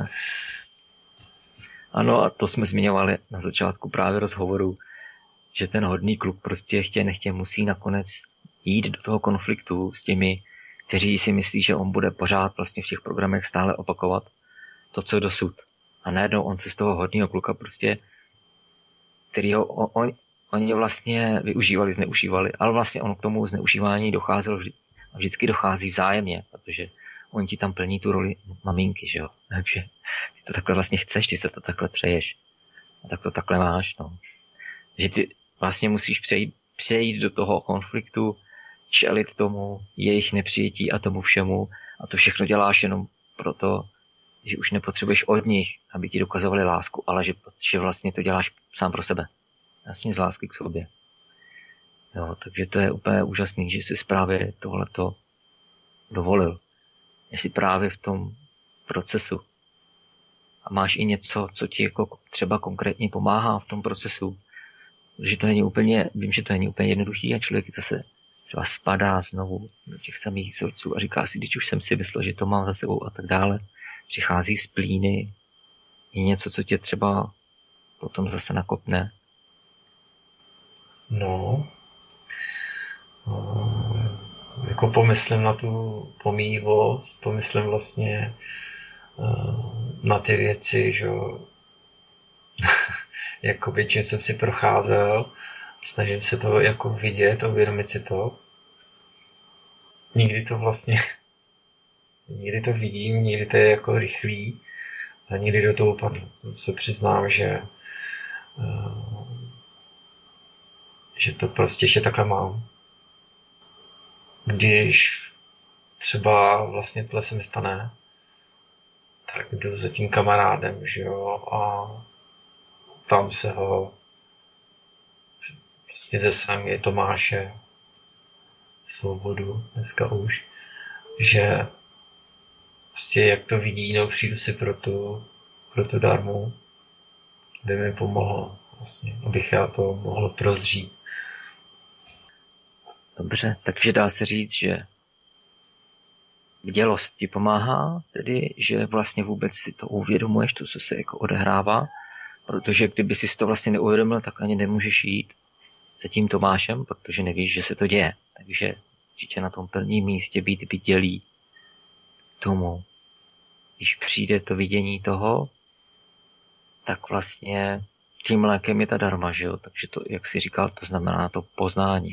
Ano, a to jsme zmiňovali na začátku právě rozhovoru, že ten hodný kluk prostě chtě nechtě musí nakonec jít do toho konfliktu s těmi, kteří si myslí, že on bude pořád vlastně v těch programech stále opakovat to, co dosud. A najednou on se z toho hodného kluka prostě, ho on, oni vlastně využívali, zneužívali, ale vlastně on k tomu zneužívání docházel vždy, a vždycky dochází vzájemně, protože on ti tam plní tu roli maminky, že jo. Takže ty to takhle vlastně chceš, ty se to takhle přeješ. A tak to takhle máš, no. Že ty vlastně musíš přejít, přejít do toho konfliktu čelit tomu jejich nepřijetí a tomu všemu a to všechno děláš jenom proto, že už nepotřebuješ od nich, aby ti dokazovali lásku, ale že, že vlastně to děláš sám pro sebe. Vlastně z lásky k sobě. Jo, takže to je úplně úžasný, že jsi právě tohleto dovolil. Jsi právě v tom procesu. A máš i něco, co ti jako třeba konkrétně pomáhá v tom procesu. Že to není úplně, vím, že to není úplně jednoduchý a člověk zase třeba spadá znovu do těch samých vzorců a říká si, když už jsem si myslel, že to mám za sebou a tak dále. Přichází z plíny, je něco, co tě třeba potom zase nakopne. No, no jako pomyslím na tu pomývost, pomyslím vlastně na ty věci, že jakoby čím jsem si procházel, snažím se to jako vidět uvědomit si to. Nikdy to vlastně, nikdy to vidím, nikdy to je jako rychlý a nikdy do toho padnu. Se přiznám, že eh, že to prostě ještě takhle mám. Když třeba vlastně tohle se mi stane, tak jdu za tím kamarádem, že jo, a tam se ho vlastně ze sami Tomáše Svobodu dneska už, že prostě jak to vidí, no přijdu si pro tu, pro tu darmu, aby mi pomohlo vlastně, abych já to mohl prozřít. Dobře, takže dá se říct, že vdělost ti pomáhá, tedy, že vlastně vůbec si to uvědomuješ, to, co se jako odehrává, protože kdyby si to vlastně neuvědomil, tak ani nemůžeš jít za tím Tomášem, protože nevíš, že se to děje. Takže určitě na tom prvním místě být vidělý tomu, když přijde to vidění toho, tak vlastně tím lékem je ta darma, že jo? Takže to, jak si říkal, to znamená to poznání.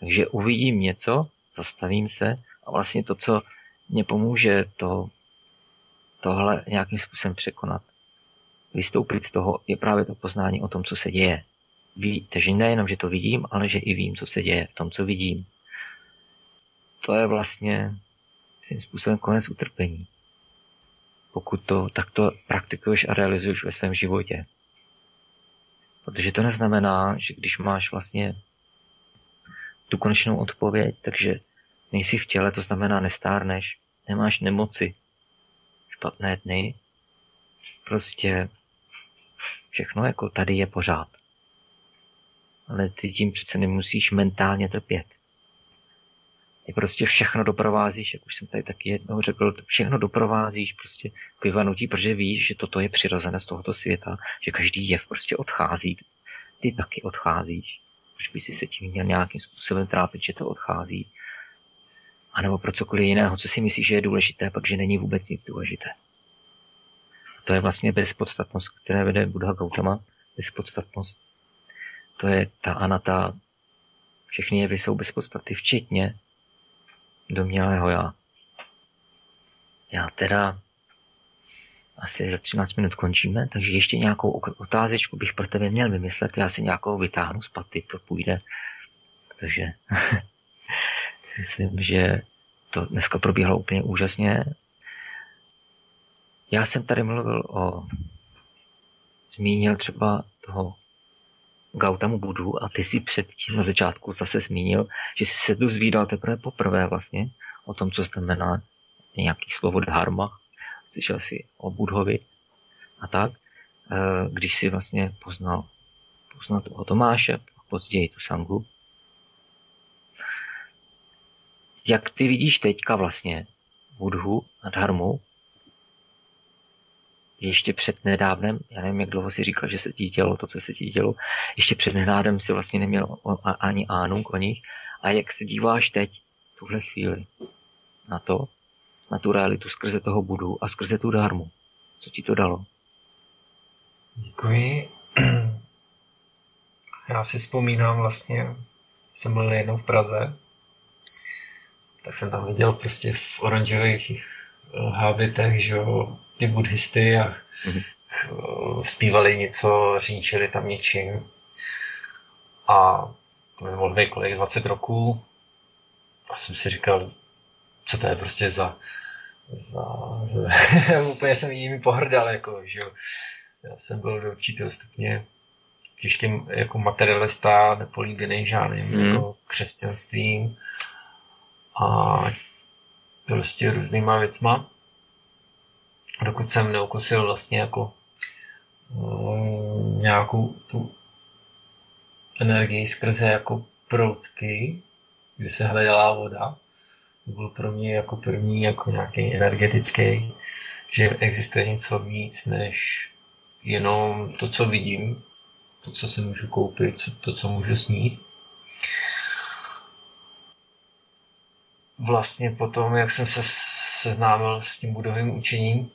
Takže uvidím něco, zastavím se a vlastně to, co mě pomůže to, tohle nějakým způsobem překonat, vystoupit z toho, je právě to poznání o tom, co se děje. Ví, takže nejenom, že to vidím, ale že i vím, co se děje v tom, co vidím. To je vlastně tím způsobem konec utrpení. Pokud to takto praktikuješ a realizuješ ve svém životě. Protože to neznamená, že když máš vlastně tu konečnou odpověď, takže nejsi v těle, to znamená nestárneš, nemáš nemoci, špatné dny, prostě všechno jako tady je pořád. Ale ty tím přece nemusíš mentálně trpět. Ty prostě všechno doprovázíš, jak už jsem tady taky jednou řekl, všechno doprovázíš prostě k vyvanutí, protože víš, že toto je přirozené z tohoto světa, že každý jev prostě odchází. Ty taky odcházíš. Proč by si se tím měl nějakým způsobem trápit, že to odchází? A nebo pro cokoliv jiného, co si myslíš, že je důležité, pak že není vůbec nic důležité. To je vlastně bezpodstatnost, které vede Buddha Gautama. Bezpodstatnost. To je ta anata. Všechny jevy jsou bezpodstaty, včetně domělého já. Já teda asi za 13 minut končíme, takže ještě nějakou otázečku bych pro tebe měl vymyslet, já si nějakou vytáhnu z paty, to půjde. Takže myslím, že to dneska probíhalo úplně úžasně. Já jsem tady mluvil o, zmínil třeba toho Gautamu Budu a ty si předtím na začátku zase zmínil, že jsi se dozvídal teprve poprvé vlastně o tom, co znamená nějaký slovo dharma. Slyšel jsi o Budhovi a tak. Eh, když si vlastně poznal, poznal toho Tomáše, později tu Sangu. Jak ty vidíš teďka vlastně Budhu a Dharmu ještě před nedávnem, já nevím, jak dlouho si říkal, že se ti dělo to, co se ti dělo, ještě před nedávnem si vlastně neměl ani ánung o nich. A jak se díváš teď, tuhle chvíli, na to, na tu realitu skrze toho budu a skrze tu dármu. Co ti to dalo? Děkuji. Já si vzpomínám vlastně, jsem byl jednou v Praze, tak jsem tam viděl prostě v oranžových hábitech, že jo, ty buddhisty a mm-hmm. zpívali něco, říčili tam něčím. A to mi mohl být kolik 20 roků. A jsem si říkal, co to je prostě za... za úplně jsem jimi pohrdal, jako, že jo. Já jsem byl do určitého stupně těžký jako materialista, nepolíbený žádným mm. jako křesťanstvím a prostě různýma věcma dokud jsem neukusil vlastně jako um, nějakou tu energii skrze jako proutky, kdy se hledala voda. To byl pro mě jako první jako nějaký energetický, že existuje něco víc než jenom to, co vidím, to, co si můžu koupit, to, co můžu sníst. Vlastně potom, jak jsem se seznámil s tím budovým učením,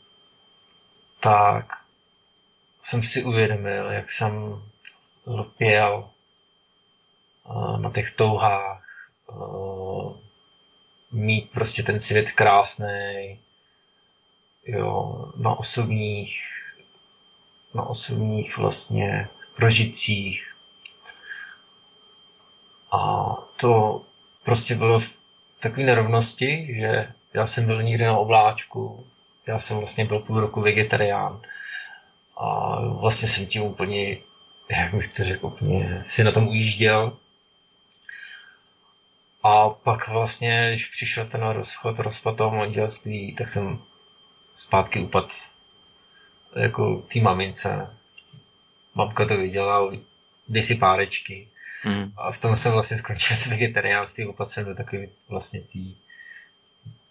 tak jsem si uvědomil, jak jsem lpěl eh, na těch touhách, eh, mít prostě ten svět krásný, jo, na osobních, na osobních vlastně prožitcích. A to prostě bylo v takové nerovnosti, že já jsem byl někde na obláčku, já jsem vlastně byl půl roku vegetarián a vlastně jsem tím úplně, jak bych to řekl, úplně si na tom ujížděl. A pak vlastně, když přišel ten rozchod, rozpad toho manželství, tak jsem zpátky upad jako tý mamince. Mamka to viděla, dej si párečky. Mm. A v tom jsem vlastně skončil s vegetariánstvím, upad jsem do takové vlastně tý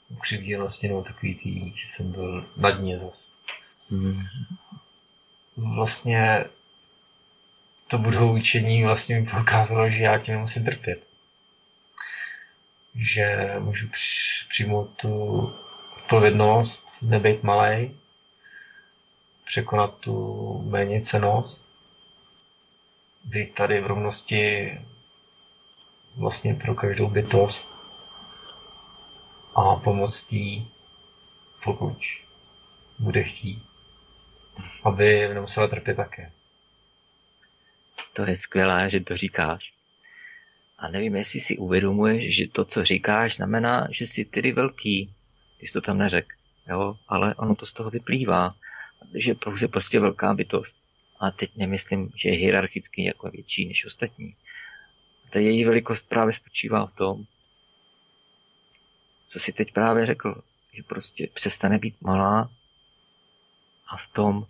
ukřivděnosti nebo takový tý, že jsem byl na dně zas. Hmm. Vlastně to budou učení vlastně mi pokazalo, že já tím nemusím trpět. Že můžu přijmout tu odpovědnost, nebejt malej, překonat tu méně cenost, být tady v rovnosti vlastně pro každou bytost a pomoct jí, pokud bude chtít, aby nemusela trpět také. To je skvělé, že to říkáš. A nevím, jestli si uvědomuješ, že to, co říkáš, znamená, že jsi tedy velký, když to tam neřek. Jo? Ale ono to z toho vyplývá, že pouze prostě velká bytost. A teď nemyslím, že je hierarchicky jako větší než ostatní. Ta její velikost právě spočívá v tom, co si teď právě řekl, že prostě přestane být malá a v tom,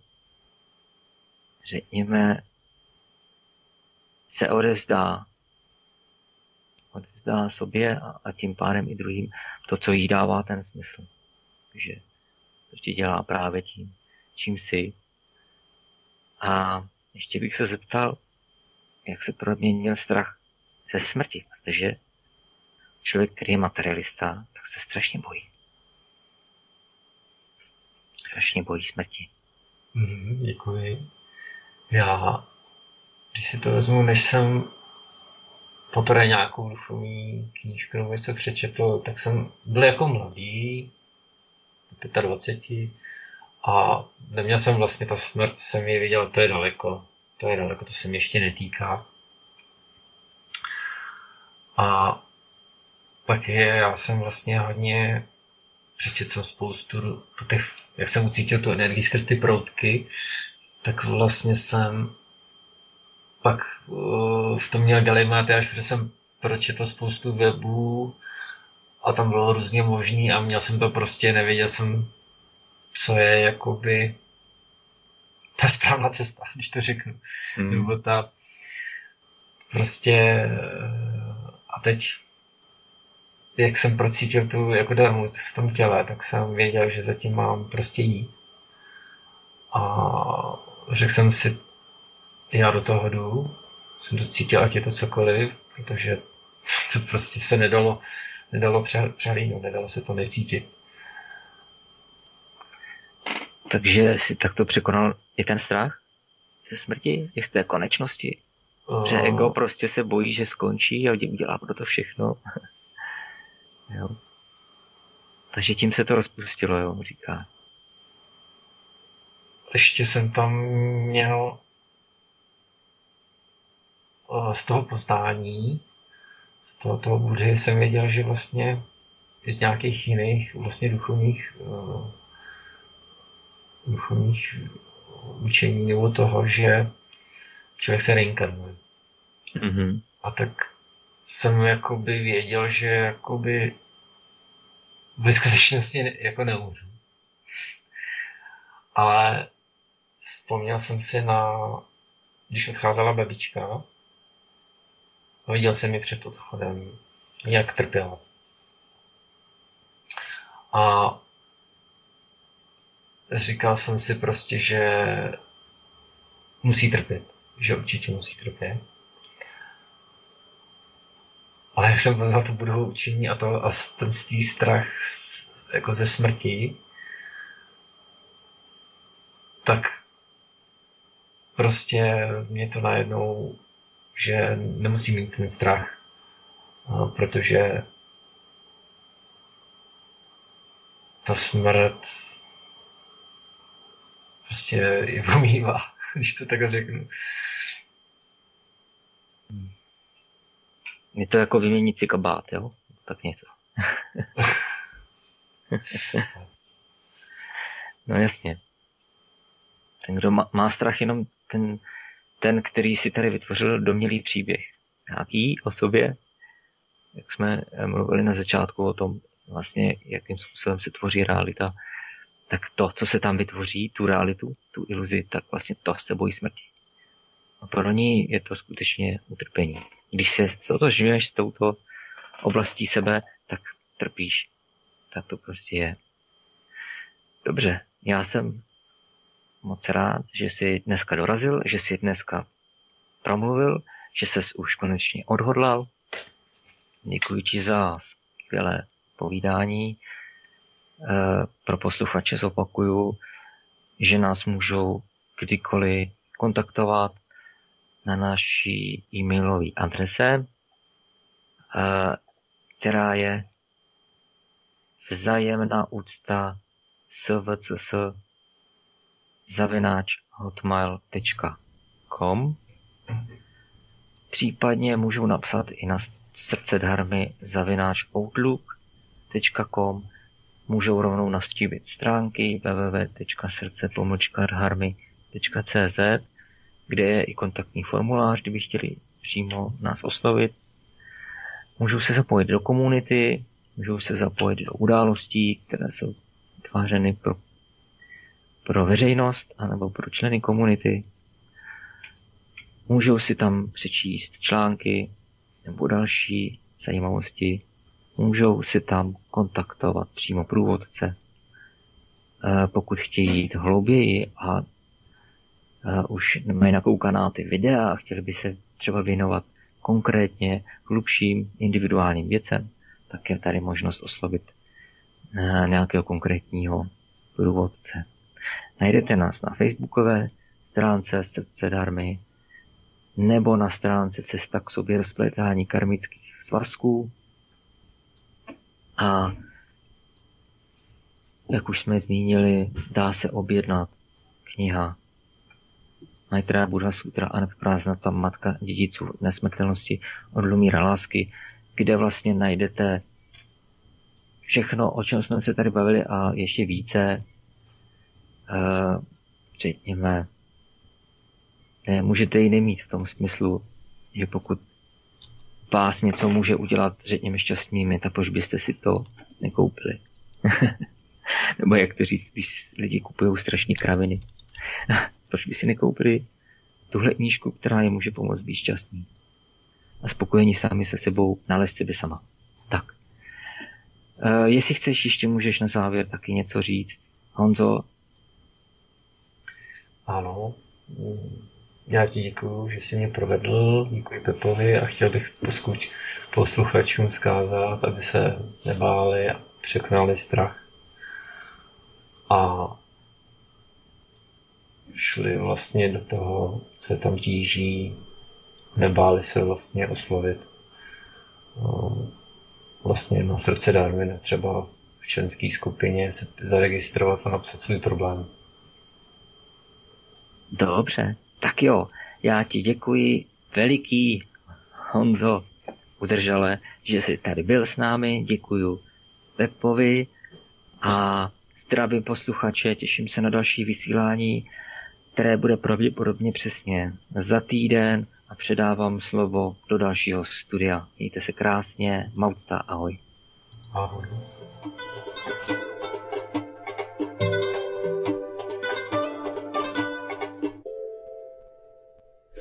řekněme, se odevzdá. Odevzdá sobě a, a tím pádem i druhým to, co jí dává ten smysl. že prostě dělá právě tím, čím si. A ještě bych se zeptal, jak se proměnil strach ze smrti, protože člověk, který je materialista, tak se strašně bojí. Strašně bojí smrti. Mm, děkuji. Já, když si to vezmu, než jsem poprvé nějakou duchovní knížku nebo něco přečetl, tak jsem byl jako mladý, 25, a neměl jsem vlastně ta smrt, jsem ji viděl, to je daleko, to je daleko, to se mi ještě netýká. A pak je, já jsem vlastně hodně přečetl jsem spoustu po těch, jak jsem ucítil tu energii skrz ty proutky, tak vlastně jsem pak uh, v tom měl až protože jsem pročetl spoustu webů a tam bylo různě možný a měl jsem to prostě, nevěděl jsem, co je jakoby ta správná cesta, když to řeknu. Mm. Nebo ta prostě a teď jak jsem procítil tu jako darmu v tom těle, tak jsem věděl, že zatím mám prostě jít. A řekl jsem si, já do toho jdu, jsem to cítil, ať je to cokoliv, protože to prostě se nedalo, nedalo přehlídnout, nedalo se to necítit. Takže si takto překonal i ten strach ze smrti, z té konečnosti? Uh... Že ego prostě se bojí, že skončí a udělá pro to všechno. jo. Takže tím se to rozpustilo, jo, říká. Ještě jsem tam měl uh, z toho poznání, z toho, toho Budhy jsem věděl, že vlastně z nějakých jiných vlastně duchovních uh, duchovních učení nebo toho, že člověk se reinkarnuje. Mm-hmm. A tak jsem jakoby věděl, že jakoby ve skutečnosti jako neumřu. Ale vzpomněl jsem si na, když odcházela babička, a viděl jsem ji před odchodem, jak trpěla. A říkal jsem si prostě, že musí trpět, že určitě musí trpět. Ale jak jsem poznal to budou učení a, to, a ten stý strach jako ze smrti, tak prostě mě to najednou, že nemusím mít ten strach, protože ta smrt prostě je pomývá, když to takhle řeknu. Je to jako vyměnit si kabát, jo? Tak něco. no jasně. Ten, kdo má, má strach, jenom ten, ten, který si tady vytvořil domělý příběh. Nějaký o sobě, jak jsme mluvili na začátku o tom, vlastně, jakým způsobem se tvoří realita, tak to, co se tam vytvoří, tu realitu, tu iluzi, tak vlastně to se bojí smrti. A pro ní je to skutečně utrpení. Když se stotožňuješ s touto oblastí sebe, tak trpíš. Tak to prostě je. Dobře, já jsem moc rád, že jsi dneska dorazil, že jsi dneska promluvil, že ses už konečně odhodlal. Děkuji ti za skvělé povídání. Eh, pro posluchače zopakuju, že nás můžou kdykoliv kontaktovat na naší e-mailové adrese, eh, která je vzájemná úcta svcs zavináč hotmail.com Případně můžou napsat i na srdce dharmy zavináč outlook.com můžou rovnou navštívit stránky www.srdce-dharmy.cz kde je i kontaktní formulář, kdyby chtěli přímo nás oslovit. Můžou se zapojit do komunity, můžou se zapojit do událostí, které jsou tvářeny pro, pro veřejnost anebo pro členy komunity. Můžou si tam přečíst články nebo další zajímavosti. Můžou si tam kontaktovat přímo průvodce, eh, pokud chtějí jít hlouběji a uh, už mají nakoukaná ty videa a chtěli by se třeba věnovat konkrétně hlubším individuálním věcem, tak je tady možnost oslovit uh, nějakého konkrétního průvodce. Najdete nás na facebookové stránce Srdce Darmy nebo na stránce Cesta k sobě rozplétání karmických svazků. A jak už jsme zmínili, dá se objednat kniha Maitra Buddha Sutra a tam matka dědiců nesmrtelnosti od Lumíra Lásky, kde vlastně najdete všechno, o čem jsme se tady bavili a ještě více, uh, řekněme, můžete ji nemít v tom smyslu, že pokud vás něco může udělat, řekněme, šťastnými, tak proč byste si to nekoupili? Nebo jak to říct, když lidi kupují strašně kraviny. proč by si nekoupili tuhle knížku, která je může pomoct být šťastný. A spokojení sami se sebou, nalézt sebe sama. Tak. E, jestli chceš, ještě můžeš na závěr taky něco říct. Honzo? Ano. Já ti děkuju, že jsi mě provedl, děkuji Pepovi a chtěl bych poskuč posluchačům zkázat, aby se nebáli a překonali strach. A šli vlastně do toho, co je tam tíží, nebáli se vlastně oslovit no, vlastně na srdce Darwina třeba v členské skupině se zaregistrovat a napsat svůj problém. Dobře, tak jo, já ti děkuji veliký Honzo udržale, že jsi tady byl s námi, děkuju Pepovi a zdravím posluchače, těším se na další vysílání které bude pravděpodobně přesně za týden a předávám slovo do dalšího studia. Mějte se krásně, Mauta, ahoj. Ahoj.